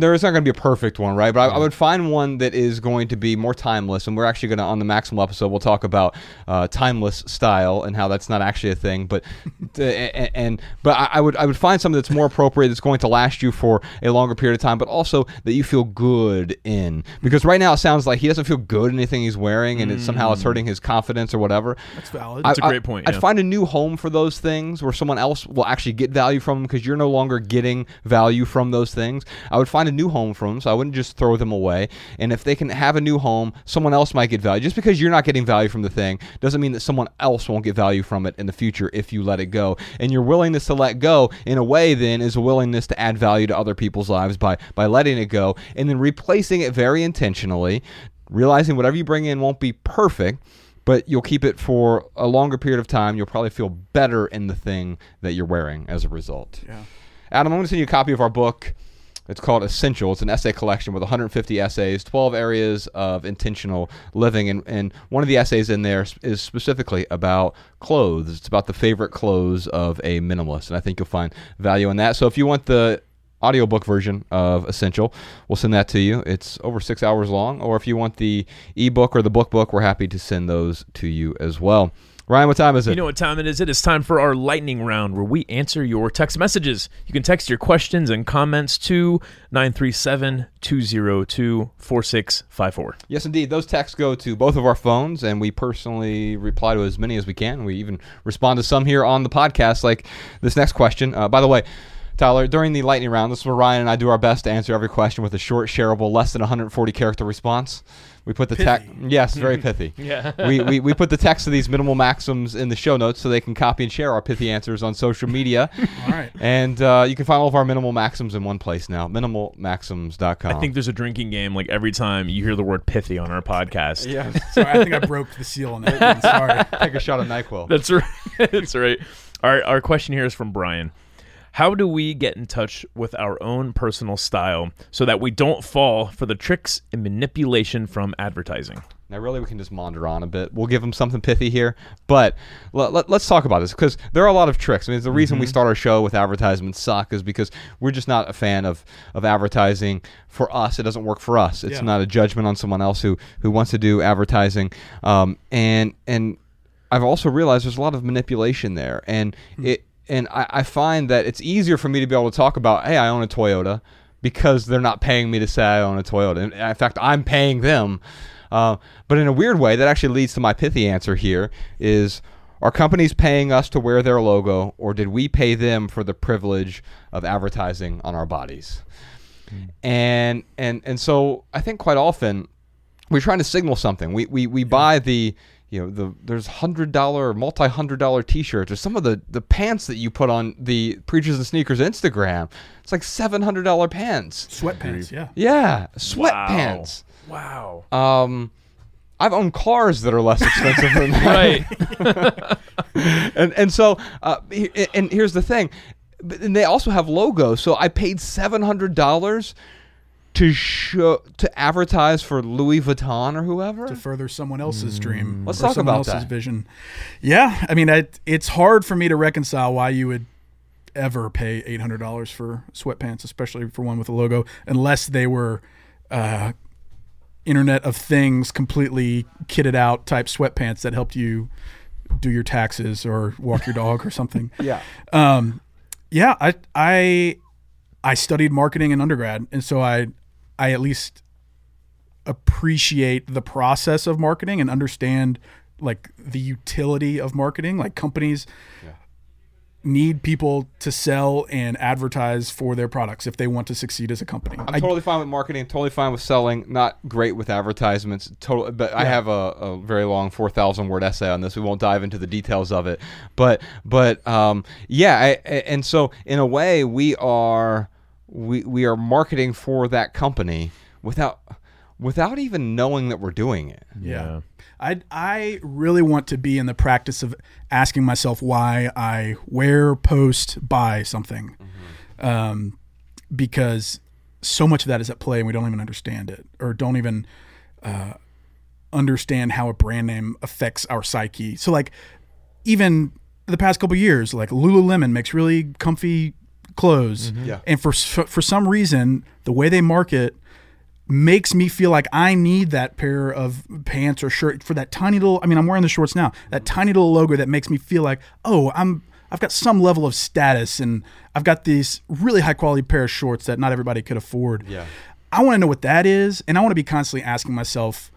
there is not going to be a perfect one, right? But I, I would find one that is going to be more timeless. And we're actually going to, on the Maximal episode, we'll talk about uh, timeless style and how that's not actually a thing. But and, and but I, I would I would find something that's more appropriate, that's going to last you for a longer period of time, but also that you feel good in. Because right now it sounds like he doesn't feel good in anything he's wearing, and it, somehow it's hurting his confidence or whatever. That's valid. I- That's a I- great point, I'd find a new home for those things where someone else will actually get value from them because you're no longer getting value from those things. I would find a new home for them, so I wouldn't just throw them away. And if they can have a new home, someone else might get value. Just because you're not getting value from the thing doesn't mean that someone else won't get value from it in the future if you let it go. And your willingness to let go, in a way, then is a willingness to add value to other people's lives by by letting it go and then replacing it very intentionally, realizing whatever you bring in won't be perfect but you'll keep it for a longer period of time. You'll probably feel better in the thing that you're wearing as a result. Yeah. Adam, I'm going to send you a copy of our book. It's called Essential. It's an essay collection with 150 essays, 12 areas of intentional living. And, and one of the essays in there is specifically about clothes. It's about the favorite clothes of a minimalist. And I think you'll find value in that. So if you want the audiobook version of Essential, we'll send that to you. It's over six hours long. Or if you want the ebook or the book book, we're happy to send those to you as well. Ryan, what time is it? You know what time it is? It is time for our lightning round where we answer your text messages. You can text your questions and comments to 937 202 4654. Yes, indeed. Those texts go to both of our phones, and we personally reply to as many as we can. We even respond to some here on the podcast, like this next question. Uh, by the way, Tyler, during the lightning round, this is where Ryan and I do our best to answer every question with a short, shareable, less than 140 character response. We put the text. Yes, very pithy. Yeah. we, we, we put the text of these minimal maxims in the show notes so they can copy and share our pithy answers on social media. All right. and uh, you can find all of our minimal maxims in one place now minimalmaxims.com. I think there's a drinking game like every time you hear the word pithy on our podcast. Yeah. So I think I broke the seal on that. One. Sorry. Take a shot of NyQuil. That's right. That's right. Our, our question here is from Brian. How do we get in touch with our own personal style so that we don't fall for the tricks and manipulation from advertising? Now, really, we can just maunder on a bit. We'll give them something pithy here, but let, let, us talk about this because there are a lot of tricks. I mean, the reason we start our show with advertisements suck is because we're just not a fan of, of advertising for us. It doesn't work for us. It's Yeah. not a judgment on someone else who, who wants to do advertising. Um, and and I've also realized there's a lot of manipulation there, and it and I, I find that it's easier for me to be able to talk about, hey, I own a Toyota, because they're not paying me to say I own a Toyota. And in fact, I'm paying them. Uh, but in a weird way, that actually leads to my pithy answer here: is are companies paying us to wear their logo, or did we pay them for the privilege of advertising on our bodies? And and and so I think quite often we're trying to signal something. We we, we buy the you know the there's hundred dollar multi hundred dollar t-shirts or some of the the pants that you put on the preachers and sneakers Instagram. It's like seven hundred dollar pants. Sweatpants. Yeah. Yeah, sweatpants. Wow. wow Um, I've owned cars that are less expensive than that Right. and and so uh, and here's the thing and they also have logos. So I paid seven hundred dollars to show to advertise for Louis Vuitton or whoever. to further someone else's dream. Mm. Let's or talk someone about else's that. vision. Yeah, I mean, I, it's hard for me to reconcile why you would ever pay eight hundred dollars for sweatpants, especially for one with a logo, unless they were uh, Internet of Things, completely kitted out type sweatpants that helped you do your taxes or walk your dog or something. yeah. Um, yeah, I I I studied marketing in undergrad, and so I I at least appreciate the process of marketing and understand like the utility of marketing. Like companies need people to sell and advertise for their products if they want to succeed as a company. I'm I- totally fine with marketing. Totally fine with selling. Not great with advertisements. Total, but I have a, a very long four thousand word essay on this. We won't dive into the details of it. But but um, yeah. I, I- and so in a way, we are we we are marketing for that company without without even knowing that we're doing it. Yeah. I I really want to be in the practice of asking myself why I wear, post, buy something, um, because so much of that is at play and we don't even understand it or don't even uh, understand how a brand name affects our psyche. So like even the past couple years, like Lululemon makes really comfy clothes, mm-hmm. Yeah. and for for some reason the way they market makes me feel like I need that pair of pants or shirt for that tiny little I mean I'm wearing the shorts now. That tiny little logo that makes me feel like, "Oh, I'm I've got some level of status and I've got these really high quality pair of shorts that not everybody could afford." Yeah. I want to know what that is and I want to be constantly asking myself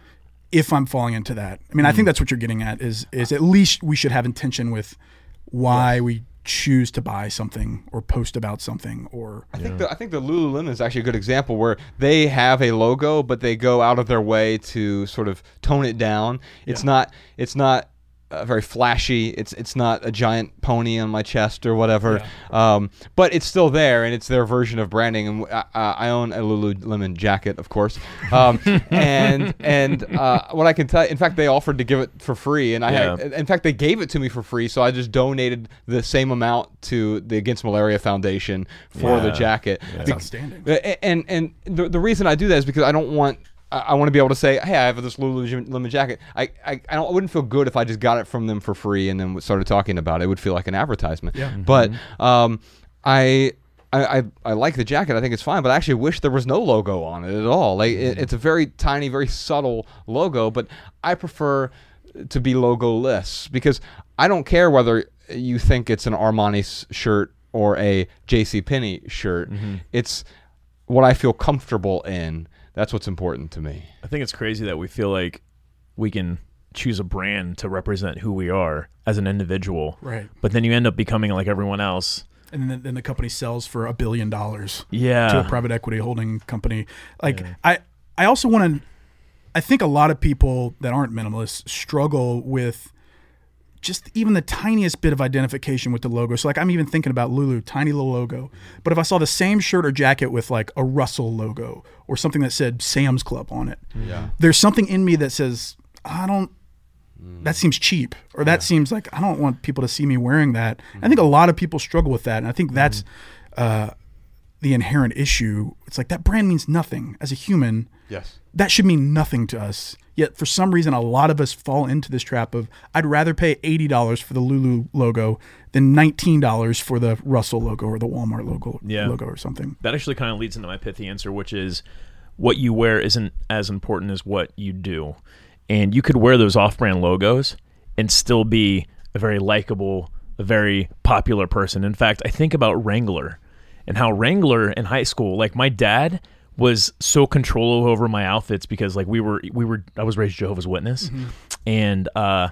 if I'm falling into that. I mean, I think mm-hmm. that's what you're getting at is is at least we should have intention with why we choose to buy something or post about something or I think the I think the Lululemon is actually a good example where they have a logo, but they go out of their way to sort of tone it down. It's not it's not uh, very flashy. It's it's not a giant pony on my chest or whatever. Um, but it's still there, and it's their version of branding. And I, I own a Lululemon jacket, of course. Um, and and uh, what I can tell, in fact, they offered to give it for free, and I had, in fact, they gave it to me for free. So I just donated the same amount to the Against Malaria Foundation for the jacket. That's Bec- outstanding. And and the, the reason I do that is because I don't want. I I want to be able to say, "Hey, I have this Lululemon jacket." I I, I, don't, I wouldn't feel good if I just got it from them for free and then started talking about it. It would feel like an advertisement. Yeah. Mm-hmm. But um, I, I I I like the jacket. I think it's fine. But I actually wish there was no logo on it at all. Like it, mm-hmm. it's a very tiny, very subtle logo. But I prefer to be logo-less because I don't care whether you think it's an Armani shirt or a J.C. Penney shirt. Mm-hmm. It's what I feel comfortable in. That's what's important to me. I think it's crazy that we feel like we can choose a brand to represent who we are as an individual. Right. But then you end up becoming like everyone else. and then, then the company sells for a billion dollars Yeah. to a private equity holding company. Like I, I also want to. I think a lot of people that aren't minimalists struggle with just even the tiniest bit of identification with the logo. So like I'm even thinking about Lulu, tiny little logo. But if I saw the same shirt or jacket with like a Russell logo or something that said Sam's Club on it, Yeah. there's something in me that says I don't. Mm. That seems cheap, or that seems like I don't want people to see me wearing that. I think a lot of people struggle with that, and I think that's uh, the inherent issue. It's like that brand means nothing as a human. Yes. That should mean nothing to us. Yet for some reason, a lot of us fall into this trap of I'd rather pay eighty dollars for the Lulu logo than nineteen dollars for the Russell logo or the Walmart logo Yeah. logo or something. that actually kind of leads into my pithy answer, which is what you wear isn't as important as what you do. And you could wear those off brand logos and still be a very likable, a very popular person. In fact, I think about Wrangler and how Wrangler in high school, like my dad was so control over my outfits because like we were we were I was raised Jehovah's Witness and uh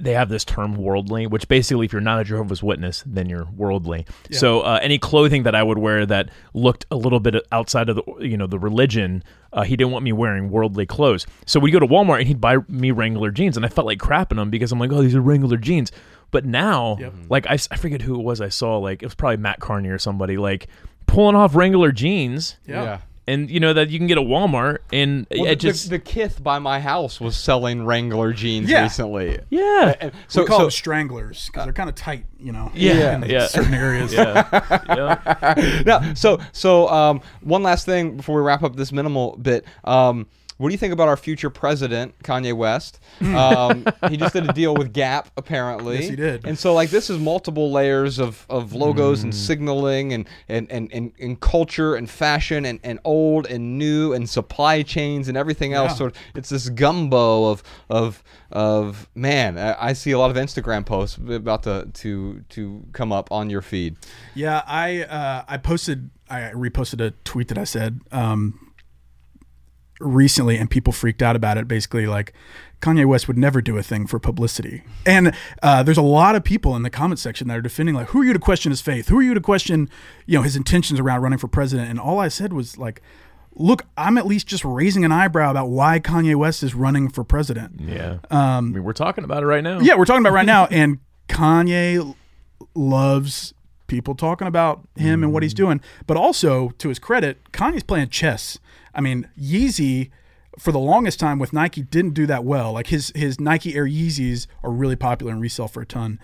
they have this term worldly, which basically, if you're not a Jehovah's Witness, then you're worldly. So uh, any clothing that I would wear that looked a little bit outside of the you know the religion, uh, he didn't want me wearing worldly clothes. So we'd go to Walmart and he'd buy me Wrangler jeans, and I felt like crap in them because I'm like, oh, these are Wrangler jeans. But now, like I, I forget who it was I saw, like it was probably Matt Carney or somebody, like pulling off Wrangler jeans Yeah. and you know that you can get a Walmart, and Well, it the, just the, the Kith by my house was selling Wrangler jeans Yeah. recently. yeah, And So so, we call so them stranglers because they're kind of tight, you know. Yeah, in yeah. certain areas. yeah, yeah. now, so so um, one last thing before we wrap up this minimal bit. Um, what do you think about our future president, Kanye West? Um, he just did a deal with Gap, apparently. Yes, he did. And so, like, this is multiple layers of, of logos and signaling and, and, and, and, and culture and fashion and, and old and new and supply chains and everything else. Yeah. Sort of, it's this gumbo of of of man. I, I see a lot of Instagram posts about to to to come up on your feed. Yeah, I uh, I posted I reposted a tweet that I said um, recently, and people freaked out about it. Basically, like Kanye West would never do a thing for publicity, and uh, there's a lot of people in the comment section that are defending like, who are you to question his faith? Who are you to question, you know, his intentions around running for president? And all I said was like. Look, I'm at least just raising an eyebrow about why Kanye West is running for president. yeah. Um, I mean, we're talking about it right now. Yeah, we're talking about right now, and Kanye loves people talking about him and what he's doing. But also, to his credit, Kanye's playing chess. I mean, Yeezy, for the longest time with Nike, didn't do that well. Like his his Nike Air Yeezys are really popular and resell for a ton.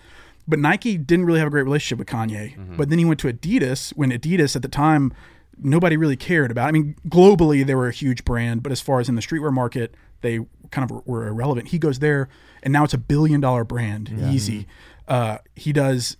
But Nike didn't really have a great relationship with Kanye. But then he went to Adidas when Adidas at the time nobody really cared about. I mean, globally they were a huge brand, but as far as in the streetwear market, they kind of were irrelevant. He goes there, and now it's a billion dollar brand, Yeezy. Uh, he does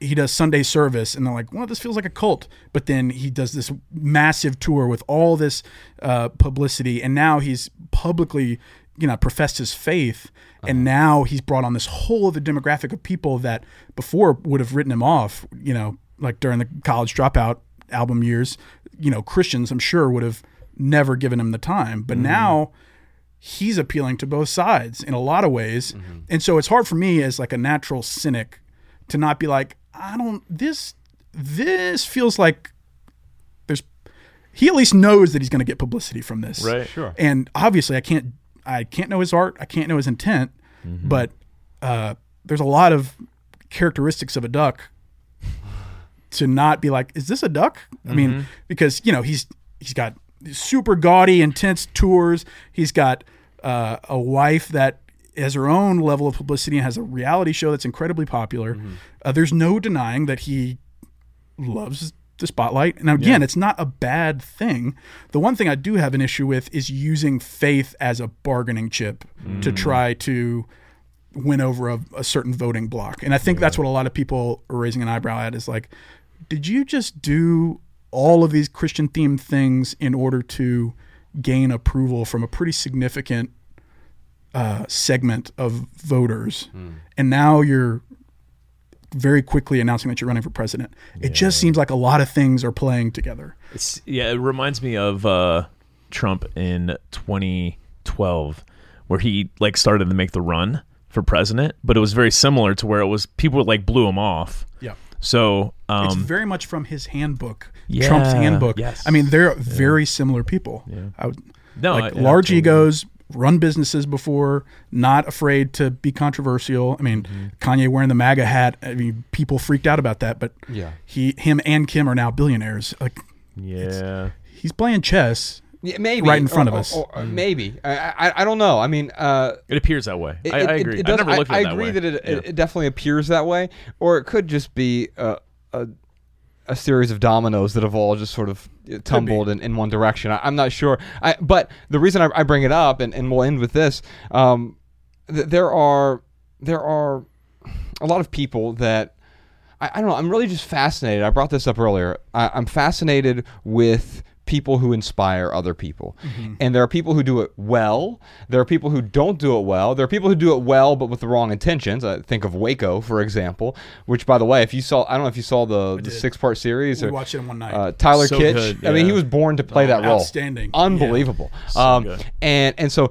he does Sunday service, and they're like, well, this feels like a cult. But then he does this massive tour with all this uh, publicity, and now he's publicly, you know, professed his faith, and uh-huh. now he's brought on this whole other demographic of people that before would have written him off, you know, like during the college dropout album years, you know, Christians, I'm sure, would have never given him the time. But mm-hmm. now he's appealing to both sides in a lot of ways. Mm-hmm. And so it's hard for me as like a natural cynic to not be like, I don't this this feels like there's he at least knows that he's going to get publicity from this. Right. Sure. And obviously I can't I can't know his art, I can't know his intent, but uh, there's a lot of characteristics of a duck to not be like, is this a duck? I mean, because you know he's he's got super gaudy, intense tours. He's got uh, a wife that has her own level of publicity and has a reality show that's incredibly popular. Uh, there's no denying that he loves the spotlight. Now, again, it's not a bad thing. The one thing I do have an issue with is using faith as a bargaining chip to try to win over a, a certain voting block. And I think that's what a lot of people are raising an eyebrow at is like, did you just do all of these Christian themed things in order to gain approval from a pretty significant uh, segment of voters? And now you're very quickly announcing that you're running for president. It just seems like a lot of things are playing together. It's, yeah, it reminds me of uh, Trump in 2012, where he like started to make the run for president, but it was very similar to where it was people like blew him off. Yeah. So um, It's very much from his handbook, Yeah, Trump's handbook. yes. I mean, they're very similar people. I would, no, like I- yeah, large totally. egos, run businesses before, not afraid to be controversial. I mean, Mm-hmm. Kanye wearing the MAGA hat. I mean, people freaked out about that, but Yeah. he, him, and Kim are now billionaires. Like Yeah, he's playing chess. Yeah, maybe Right in front or- of us. or- or maybe I, I I don't know. I mean, uh, it appears that way. it- I, I it- agree. It I does- never looked at I, it I that agree way. that it, Yeah. it, it definitely appears that way, or it could just be a, a a series of dominoes that have all just sort of tumbled in, in one direction. I, I'm not sure. I, but the reason I, I bring it up, and, and we'll end with this, um, th- there are there are a lot of people that I, I don't know. I'm really just fascinated. I brought this up earlier. I, I'm fascinated with people who inspire other people. And there are people who do it well. There are people who don't do it well. There are people who do it well but with the wrong intentions. I think of Waco, for example, which by the way, if you saw I don't know if you saw the, the six part series We or watched it in one night. uh, Tyler So Kitsch. good, I mean, he was born to play that role. outstanding. Unbelievable. um, good. and and so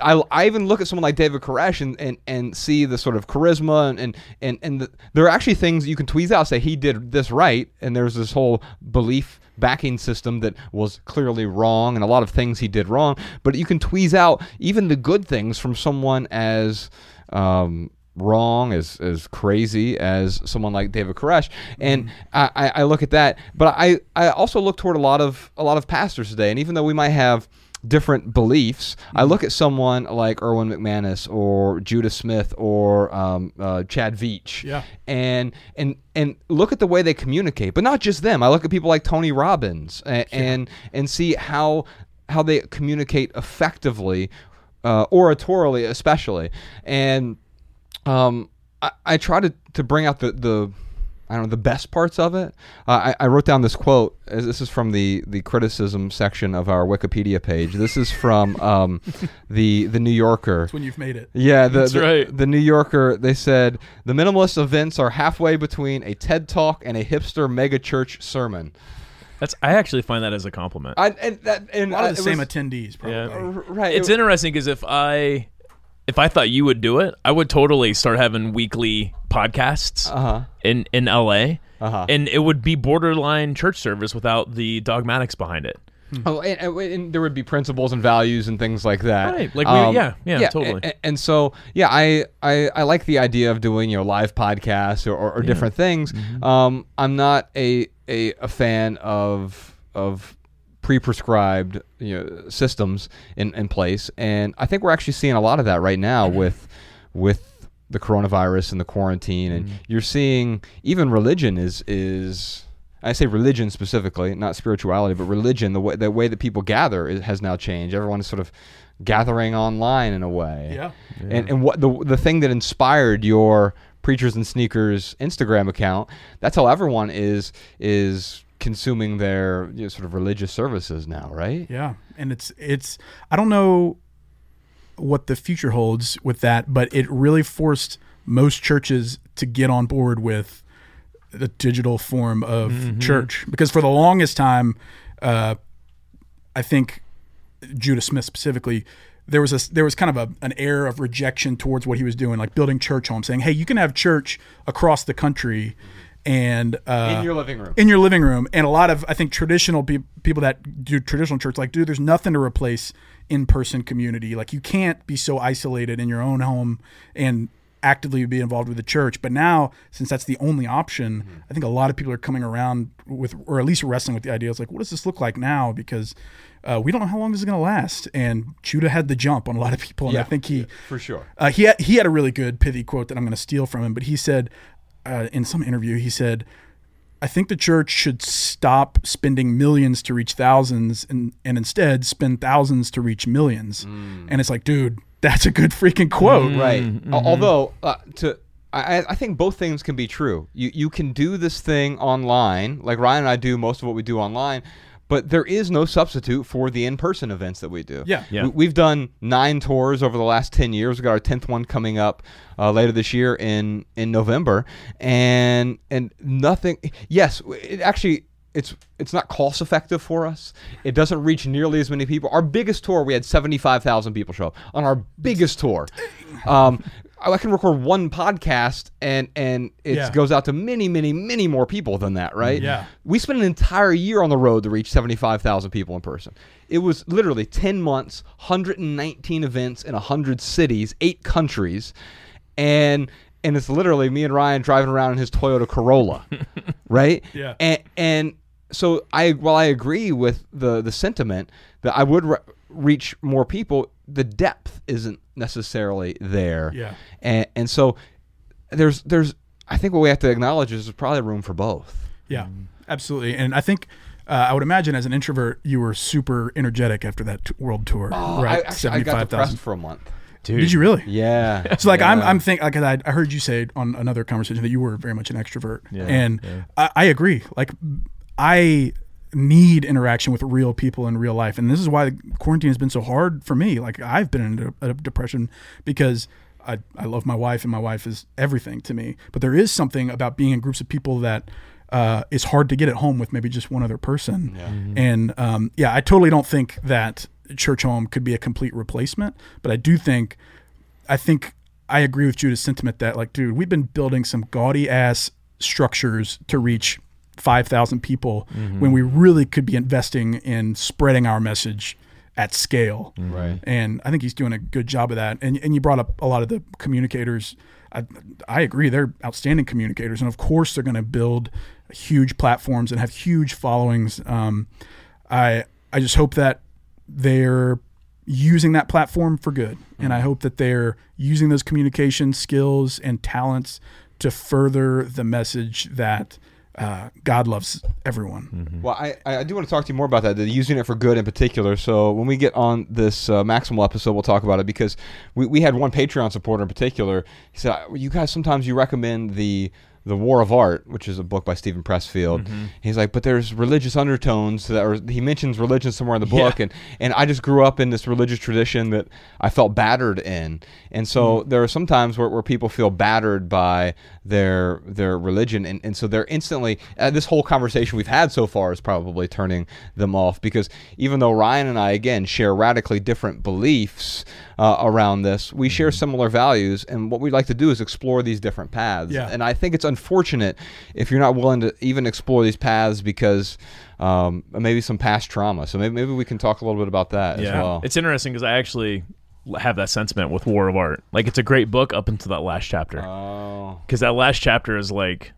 I, I even look at someone like David Koresh and, and, and see the sort of charisma and and and, and the, there are actually things you can tweeze out say he did this right and there's this whole belief backing system that was clearly wrong and a lot of things he did wrong but you can tweeze out even the good things from someone as um, wrong, as as crazy as someone like David Koresh. And I, I I look at that, but I I also look toward a lot of a lot of pastors today. And even though we might have different beliefs, I look at someone like Erwin McManus or Judah Smith or um, uh, Chad Veach, Yeah. and and and look at the way they communicate. But not just them. I look at people like Tony Robbins and and, and see how how they communicate effectively, uh, oratorially especially, and um, I, I try to, to bring out the, the I don't know the best parts of it. Uh, I, I wrote down this quote. This is from the, the criticism section of our Wikipedia page. This is from um, the the New Yorker. That's when you've made it. Yeah, the, That's the, right. the New Yorker. They said the minimalist events are halfway between a TED talk and a hipster megachurch sermon. That's I actually find that as a compliment. I, and that and A lot I- of the same was- attendees, probably. Yeah. right. it's it- interesting because if I if I thought you would do it, I would totally start having weekly podcasts Uh-huh. in in LA, Uh-huh. and it would be borderline church service without the dogmatics behind it. Oh, and, and- and there would be principles and values and things like that. Right, like we- yeah, yeah, totally. And, and so, yeah, I, I I like the idea of doing you know live podcasts or, or, or different things. Mm-hmm. Um, I'm not a, a a fan of of pre-prescribed you know systems in, in place, and I think we're actually seeing a lot of that right now with with the coronavirus and the quarantine, and Mm-hmm. you're seeing even religion is is I say religion specifically, not spirituality, but religion. The way the way that people gather is, has now changed. Everyone is sort of gathering online in a way. Yeah. And and what the the thing that inspired your preachers and sneakers Instagram account? That's how everyone is is consuming their you know, sort of religious services now, right? Yeah, and it's it's I don't know what the future holds with that, but it really forced most churches to get on board with the digital form of church because for the longest time, uh, I think Judah Smith specifically. There was a there was kind of a, an air of rejection towards what he was doing, like building church homes, saying, "Hey, you can have church across the country, and uh, In your living room. in your living room and a lot of i think traditional pe- people that do traditional church like dude there's nothing to replace in-person community. Like you can't be so isolated in your own home and actively be involved with the church. But now since that's the only option i think a lot of people are coming around with or at least wrestling with the idea it's like what does this look like now? Because uh, we don't know how long this is going to last. And judah had the jump on a lot of people and i think he for sure. uh, he had, he had a really good pithy quote that I'm going to steal from him, but he said uh, in some interview he said, "I think the church should stop spending millions to reach thousands and and instead spend thousands to reach millions. And it's like, dude, that's a good freaking quote. Right. Mm-hmm. Although uh, to I, I- I think both things can be true. You you can do this thing online, like Ryan and I do most of what we do online, but there is no substitute for the in-person events that we do. Yeah. Yeah. We, we've done nine tours over the last ten years. We got our tenth one coming up uh, later this year in in November, and and nothing. Yes, it actually. It's it's not cost effective for us. It doesn't reach nearly as many people. Our biggest tour, we had seventy five thousand people show up on our biggest tour. Um, I can record one podcast and and it Yeah. goes out to many many many more people than that, right? Yeah. We spent an entire year on the road to reach seventy five thousand people in person. It was literally ten months, hundred and nineteen events in hundred cities, eight countries, and and it's literally me and Ryan driving around in his Toyota Corolla, right? Yeah. And and so I while I agree with the the sentiment that I would re- reach more people, the depth isn't necessarily there. Yeah. And and so there's there's I think what we have to acknowledge is there's probably room for both. Yeah, absolutely. And I think uh, I would imagine as an introvert, you were super energetic after that t- world tour, Oh, right? I, actually, I got depressed for a month. Dude, Did you really? Yeah. So like I'm Yeah. I'm think like I, I heard you say on another conversation that you were very much an extrovert, Yeah, and yeah. I, I agree. Like I need interaction with real people in real life, and this is why quarantine has been so hard for me. Like I've been in a, a depression because. I, I love my wife and my wife is everything to me. But there is something about being in groups of people that uh, is hard to get at home with maybe just one other person. And um, yeah, I totally don't think that Churchome could be a complete replacement. But I do think I think I agree with Judah's sentiment that like, dude, we've been building some gaudy ass structures to reach five thousand people mm-hmm. when we really could be investing in spreading our message at scale. Mm-hmm. Right. And I think he's doing a good job of that. And and you brought up a lot of the communicators. I, I agree. They're outstanding communicators, and of course, they're going to build huge platforms and have huge followings. Um, I I just hope that they're using that platform for good, and I mm-hmm. hope that they're using those communication skills and talents to further the message that uh, God loves everyone. Well, I, I do want to talk to you more about that, the using it for good in particular. So when we get on this uh, Maximal episode, we'll talk about it because we, we had one Patreon supporter in particular. He said, "You guys sometimes you recommend the the War of Art, which is a book by Steven Pressfield." He's like, "But there's religious undertones that are." He mentions religion somewhere in the book, and and I just grew up in this religious tradition that I felt battered in, and so there are some times where, where people feel battered by their their religion, and, and so they're instantly. Uh, this whole conversation we've had so far is probably turning them off because even though Ryan and I again share radically different beliefs uh, around this, we share similar values, and what we'd like to do is explore these different paths. Yeah. And I think it's unfortunate if you're not willing to even explore these paths because um, maybe some past trauma. So maybe maybe we can talk a little bit about that as well. It's interesting because I actually have that sentiment with War of Art. Like it's a great book up until that last chapter. Oh. Because that last chapter is like,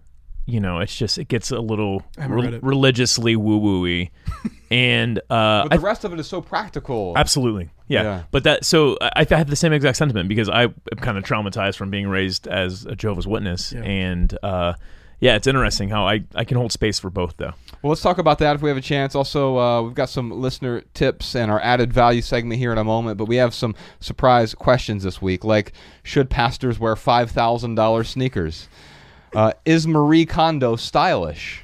you know, it's just it gets a little re- religiously woo wooey, and uh, But I the rest of it is so practical. Absolutely. Yeah. Yeah. But that, so I, I had the same exact sentiment because I am kind of traumatized from being raised as a Jehovah's Witness. Yeah. And, uh, yeah, it's interesting how I, I can hold space for both, though. Well, let's talk about that if we have a chance. Also, uh, we've got some listener tips and our added value segment here in a moment, but we have some surprise questions this week, like should pastors wear five thousand dollars sneakers? Uh, is Marie Kondo stylish?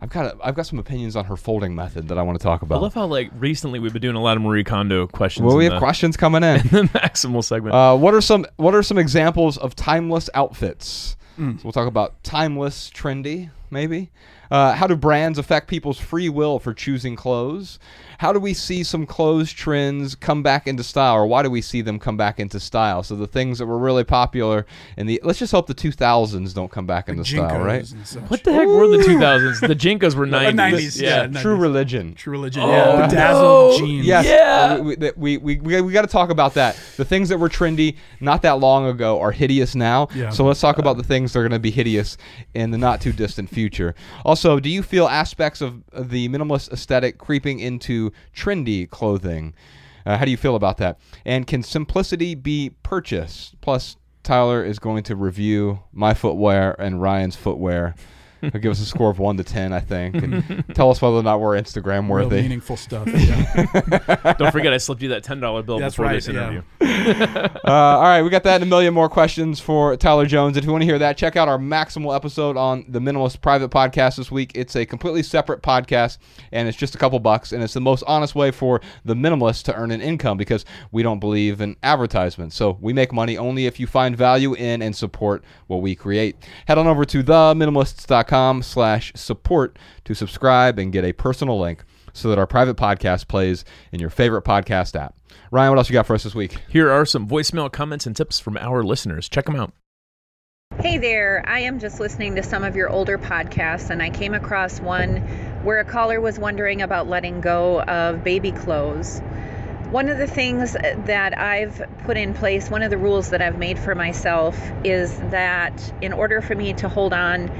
I've got I've got some opinions on her folding method that I want to talk about. I love how, like, recently we've been doing a lot of Marie Kondo questions. well, we have the, questions coming in. the maximal segment. Uh, what are some What are some examples of timeless outfits? So we'll talk about timeless, trendy, maybe. Uh, how do brands affect people's free will for choosing clothes? How do we see some clothes trends come back into style, or why do we see them come back into style? So the things that were really popular in the let's just hope the 2000s don't come back into style, right? what the heck were the 2000s? The JNCOs were 90s. 90s, yeah. True 90s. religion. True religion. Oh, yeah. Bedazzled no. jeans. Yes. Yeah. We, we, we, we, we, we got to talk about that. The things that were trendy not that long ago are hideous now. Yeah. So let's talk about the things that are going to be hideous in the not too distant future. Also, do you feel aspects of of the minimalist aesthetic creeping into trendy clothing? Uh, how do you feel about that? And can simplicity be purchased? Plus, Tyler is going to review my footwear and Ryan's footwear. He'll give us a score of one to ten, I think, and tell us whether or not we're Instagram Real worthy. meaningful stuff. Yeah. Don't forget, I slipped you that $10 bill That's before right, this yeah. interview. Uh, all right, we got that and a million more questions for Tyler Jones. If you want to hear that, check out our Maximal episode on the Minimalist Private Podcast this week. It's a completely separate podcast, and it's just a couple bucks, and it's the most honest way for the minimalist to earn an income because we don't believe in advertisements. So we make money only if you find value in and support what we create. Head on over to theminimalists.com slash support to subscribe and get a personal link so that our private podcast plays in your favorite podcast app. Ryan, what else you got for us this week? Here are some voicemail comments and tips from our listeners. Check them out. Hey there, I am just listening to some of your older podcasts, and I came across one where a caller was wondering about letting go of baby clothes. One of the things that I've put in place, one of the rules that I've made for myself, is that in order for me to hold on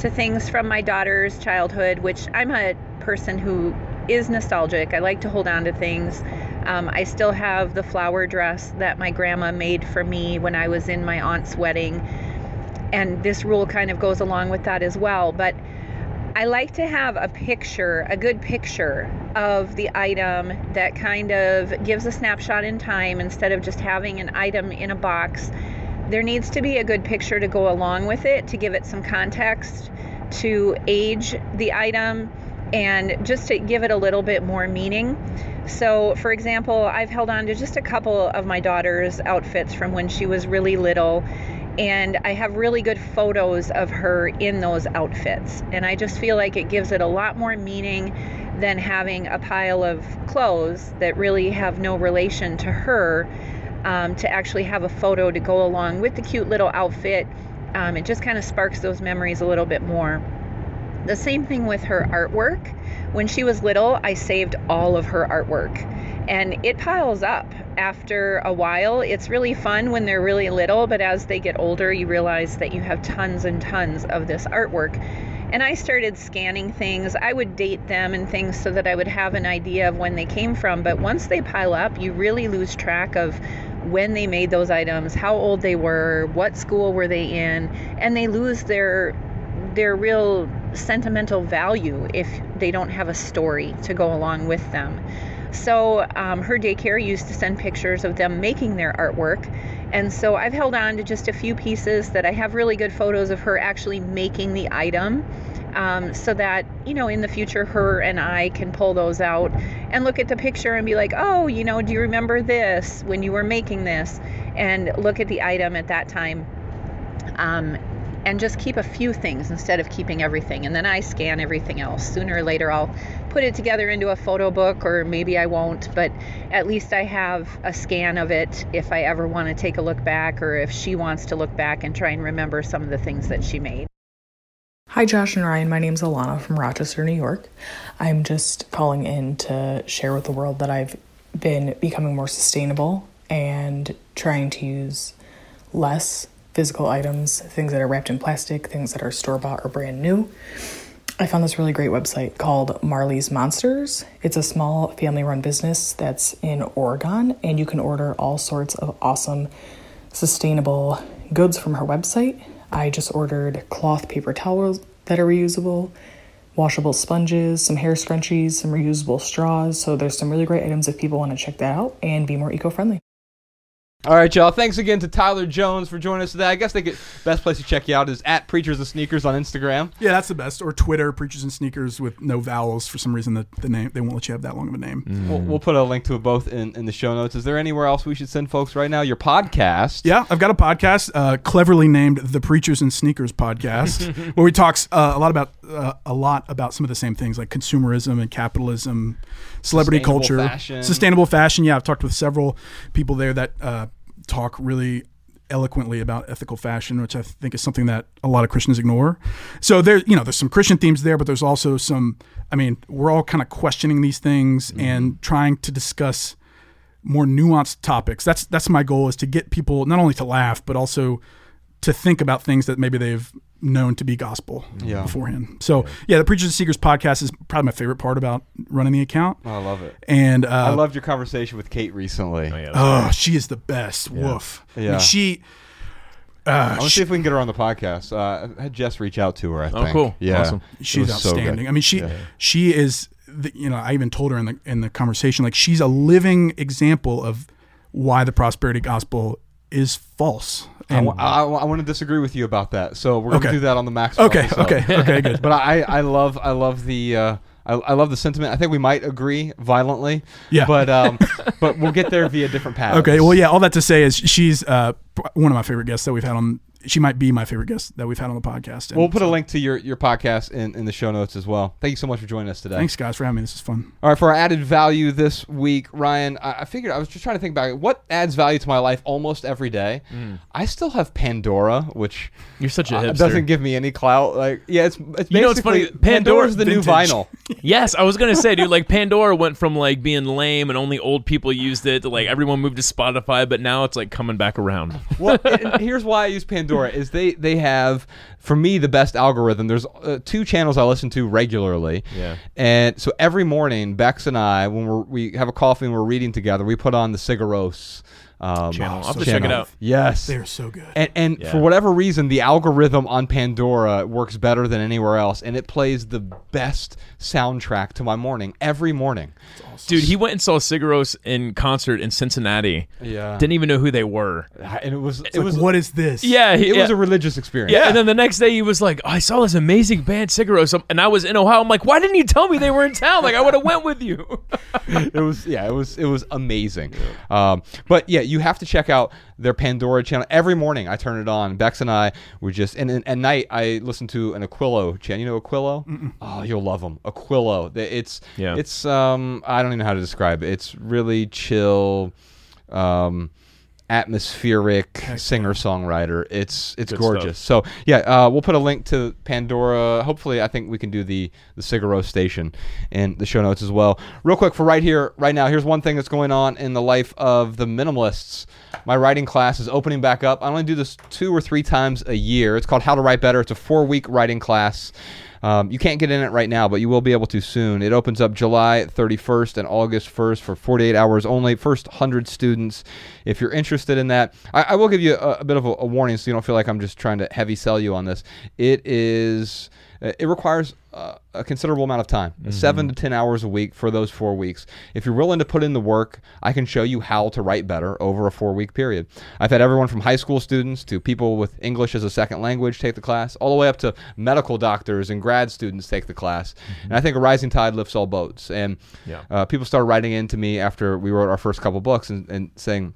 to things from my daughter's childhood, which I'm a person who is nostalgic, I like to hold on to things. Um, I still have the flower dress that my grandma made for me when I was in my aunt's wedding and this rule kind of goes along with that as well. But I like to have a picture, a good picture of the item that kind of gives a snapshot in time instead of just having an item in a box. There needs to be a good picture to go along with it to give it some context, to age the item, and just to give it a little bit more meaning. So, for example, I've held on to just a couple of my daughter's outfits from when she was really little and I have really good photos of her in those outfits. And I just feel like it gives it a lot more meaning than having a pile of clothes that really have no relation to her. Um, to actually have a photo to go along with the cute little outfit, um, it just kind of sparks those memories a little bit more. The same thing with her artwork. When she was little, I saved all of her artwork and it piles up after a while. It's really fun when they're really little, but as they get older, you realize that you have tons and tons of this artwork. And I started scanning things. I would date them and things so that I would have an idea of when they came from. But once they pile up, you really lose track of when they made those items, how old they were, what school were they in, and they lose their their real sentimental value if they don't have a story to go along with them. So um, her daycare used to send pictures of them making their artwork. And so I've held on to just a few pieces that I have really good photos of her actually making the item. Um, so that, you know, in the future, her and I can pull those out and look at the picture and be like, oh, you know, do you remember this when you were making this? And look at the item at that time. Um, and just keep a few things instead of keeping everything. And then I scan everything else. Sooner or later, I'll put it together into a photo book, or maybe I won't, but at least I have a scan of it if I ever want to take a look back, or if she wants to look back and try and remember some of the things that she made. Hi, Josh and Ryan. My name's Alana from Rochester, New York. I'm just calling in to share with the world that I've been becoming more sustainable and trying to use less physical items, things that are wrapped in plastic, things that are store bought or brand new. I found this really great website called Marley's Monsters. It's a small family run business that's in Oregon, and you can order all sorts of awesome, sustainable goods from her website. I just ordered cloth paper towels that are reusable, washable sponges, some hair scrunchies, some reusable straws. So there's some really great items if people want to check that out and be more eco friendly. All right, y'all. Thanks again to Tyler Jones for joining us today. I guess the best place to check you out is at Preachers and Sneakers on Instagram. Yeah, that's the best. Or Twitter, Preachers and Sneakers with no vowels. For some reason, the, the name they won't let you have that long of a name. We'll, we'll put a link to it both in, in the show notes. Is there anywhere else we should send folks right now? Your podcast. Yeah, I've got a podcast uh, cleverly named the Preachers and Sneakers Podcast, where we talk uh, a lot about uh, a lot about some of the same things like consumerism and capitalism, celebrity Sustainable culture, fashion. sustainable fashion. Yeah, I've talked with several people there that uh, talk really eloquently about ethical fashion, which I think is something that a lot of Christians ignore. So there, you know, there's some Christian themes there, but there's also some. I mean, we're all kind of questioning these things Mm-hmm. and trying to discuss more nuanced topics. That's that's my goal is to get people not only to laugh but also to think about things that maybe they've known to be gospel Yeah. beforehand. So yeah. the Preachers and Sneakers podcast is probably my favorite part about running the account. Oh, I love it. And uh, I loved your conversation with Kate recently. Oh, yeah, oh, she is the best. Woof. I mean, Yeah. she. I Uh, want to see if we can get her on the podcast. Uh, I had Jess reach out to her. I Oh, think. cool. Yeah, Awesome. She's was so outstanding. I mean, she Yeah. she is. The, you know, I even told her in the in the conversation like she's a living example of why the prosperity gospel is false. I, And I, I want to disagree with you about that. So we're gonna Okay. do that on the Max. okay, episode. okay, okay, good. But I, I love I love the uh, I, I love the sentiment. I think we might agree violently. Yeah. But um, but we'll get there via different paths. Okay, well, yeah. All that to say is she's uh, one of my favorite guests that we've had on. She might be my favorite guest that we've had on the podcast. And We'll put a link to your, your podcast in, in the show notes as well. Thank you so much for joining us today. Thanks, guys, for having me. This is fun. All right, for our added value this week, Ryan, I, I figured I was just trying to think back. What adds value to my life almost every day? I still have Pandora, which You're such a uh, hipster. doesn't give me any clout. Like, yeah, it's it's You know what's basically funny? Pandora's the new vinyl. Yes, I was gonna say, dude. Like Pandora went from like being lame and only old people used it to like everyone moved to Spotify, but now it's like coming back around. well, and here's why I use Pandora is they they have for me the best algorithm. There's uh, two channels I listen to regularly. Yeah. And so every morning, Bex and I, when we're, we have a coffee and we're reading together, we put on the Sigur Rós um, Channel. I'll have to channel. check it out. Yes. They're so good. And, and Yeah. for whatever reason, the algorithm on Pandora works better than anywhere else, and it plays the best soundtrack to my morning every morning. Dude, he went and saw Sigur Rós in concert in Cincinnati. Yeah, Didn't even know who they were. and it was it like, was what is this? Yeah, he, it yeah. was a religious experience. Yeah, and then the next day he was like, "I saw this amazing band, Sigur Rós," and I was in Ohio. I'm like, "Why didn't you tell me they were in town? Like, I would have went with you." it was yeah, it was it was amazing. Um, but yeah, you have to check out their Pandora channel every morning. I turn it on. Bex and I were just and, and at night I listen to an Aquilo channel. You know Aquilo? Oh, you'll love them. Aquilo. It's Yeah. It's um I don't even know how to describe it. It's really chill. Um, atmospheric singer songwriter. It's it's Good gorgeous. So yeah, uh, we'll put a link to Pandora. Hopefully, I think we can do the the Sigur Rós station in the show notes as well. Real quick for right here, right now. Here's one thing that's going on in the life of the minimalists. My writing class is opening back up. I only do this two or three times a year. It's called How to Write Better. It's a four week writing class. Um, you can't get in it right now, but you will be able to soon. It opens up July 31st and August 1st for 48 hours only. First 100 students. If you're interested in that, I, I will give you a, a bit of a, a warning so you don't feel like I'm just trying to heavy sell you on this. It is. Uh, It requires uh, a considerable amount of time, seven to ten hours a week for those four weeks. If you're willing to put in the work, I can show you how to write better over a four-week period. I've had everyone from high school students to people with English as a second language take the class, all the way up to medical doctors and grad students take the class. And I think a rising tide lifts all boats. And Yeah. uh, people started writing in to me after we wrote our first couple books and, and saying,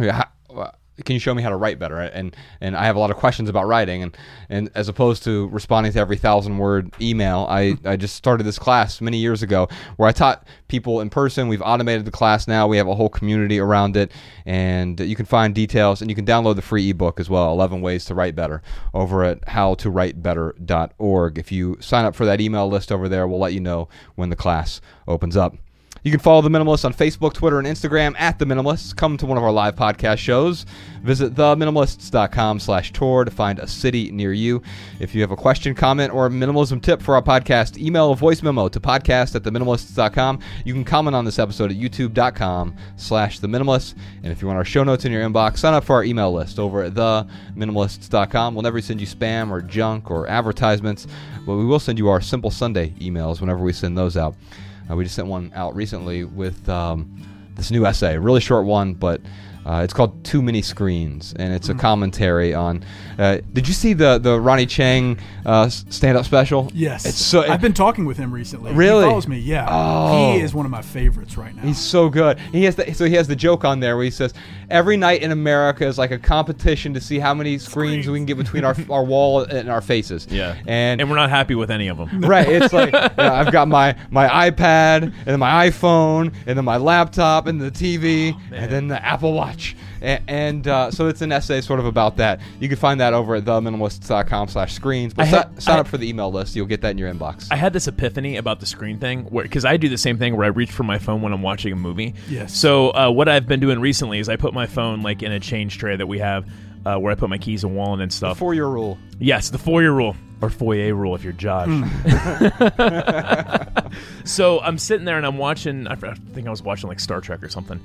yeah, how, can you show me how to write better? And and I have a lot of questions about writing, and and as opposed to responding to every thousand word email, I I just started this class many years ago where I taught people in person. We've automated the class now. We have a whole community around it, and you can find details and you can download the free ebook as well, 11 ways to write better, over at howtowritebetter.org. If you sign up for that email list over there, we'll let you know when the class opens up. You can follow The Minimalists on Facebook, Twitter, and Instagram at The Minimalists. Come to one of our live podcast shows. Visit theminimalists.com slash tour to find a city near you. If you have a question, comment, or minimalism tip for our podcast, email a voice memo to podcast at theminimalists.com. You can comment on this episode at youtube.com slash The Minimalists. And if you want our show notes in your inbox, sign up for our email list over at theminimalists.com. We'll never send you spam or junk or advertisements, but we will send you our Simple Sunday emails whenever we send those out. Uh, we just sent one out recently with um, this new essay, really short one, but uh, it's called Too Many Screens, and it's a commentary on. Uh, did you see the the Ronny Chieng uh, stand up special? Yes, it's so. I've been talking with him recently. Really? he follows me. Yeah, Oh. he is one of my favorites right now. He's so good. He has the, so he has the joke on there where he says every night in America is like a competition to see how many screens we can get between our our wall and our faces. Yeah. and And we're not happy with any of them. right. It's like you know, I've got my my iPad and then my iPhone and then my laptop and the TV and then the Apple Watch. And, and uh, so it's an essay sort of about that. You can find that over at theminimalists.com slash screens. But had- si- sign I- up for the email list. You'll get that in your inbox. I had this epiphany about the screen thing, because I do the same thing where I reach for my phone when I'm watching a movie. Yes. So uh, what I've been doing recently is I put my phone like in a change tray that we have, uh, where I put my keys and wallet and stuff. Four year rule. Yes, the four year rule or foyer rule if you're Josh. so I'm sitting there and I'm watching. I think I was watching like Star Trek or something.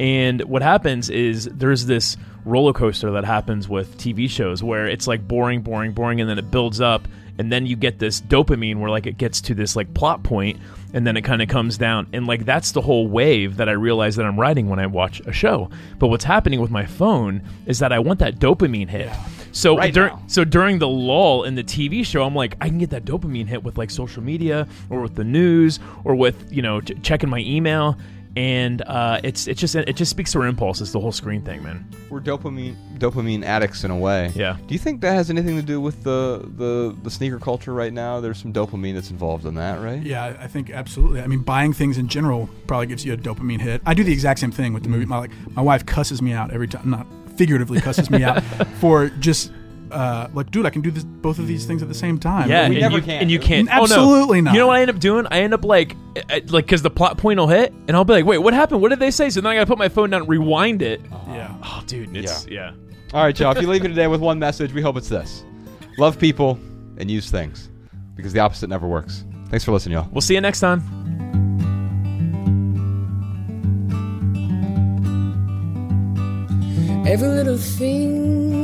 And what happens is there's this roller coaster that happens with TV shows where it's like boring, boring, boring, and then it builds up, and then you get this dopamine where like it gets to this like plot point, and then it kind of comes down, and like that's the whole wave that I realize that I'm riding when I watch a show. But what's happening with my phone is that I want that dopamine hit. So Right during so during the lull in the TV show, I'm like, I can get that dopamine hit with like social media or with the news or with you know ch- checking my email, and uh, it's it's just it just speaks to our impulses. The whole screen thing, man. We're dopamine dopamine addicts in a way. Yeah. Do you think that has anything to do with the the, the sneaker culture right now? There's some dopamine that's involved in that, right? Yeah, I- I think absolutely. I mean, buying things in general probably gives you a dopamine hit. I do the exact same thing with the Mm. movie. My like my wife cusses me out every time, not figuratively cusses me out for just uh, like, dude, I can do this both of these things at the same time. Yeah, we and never you, can. and you can't. Absolutely oh, no. not. You know what I end up doing? I end up like, uh, like because the plot point will hit, and I'll be like, wait, what happened? What did they say? So then I gotta put my phone down, and rewind it. yeah. Oh, dude, it's yeah. All right, Joe. If you leave here today with one message, we hope it's this: love people and use things, because the opposite never works. Thanks for listening, y'all. We'll see you next time. Every little thing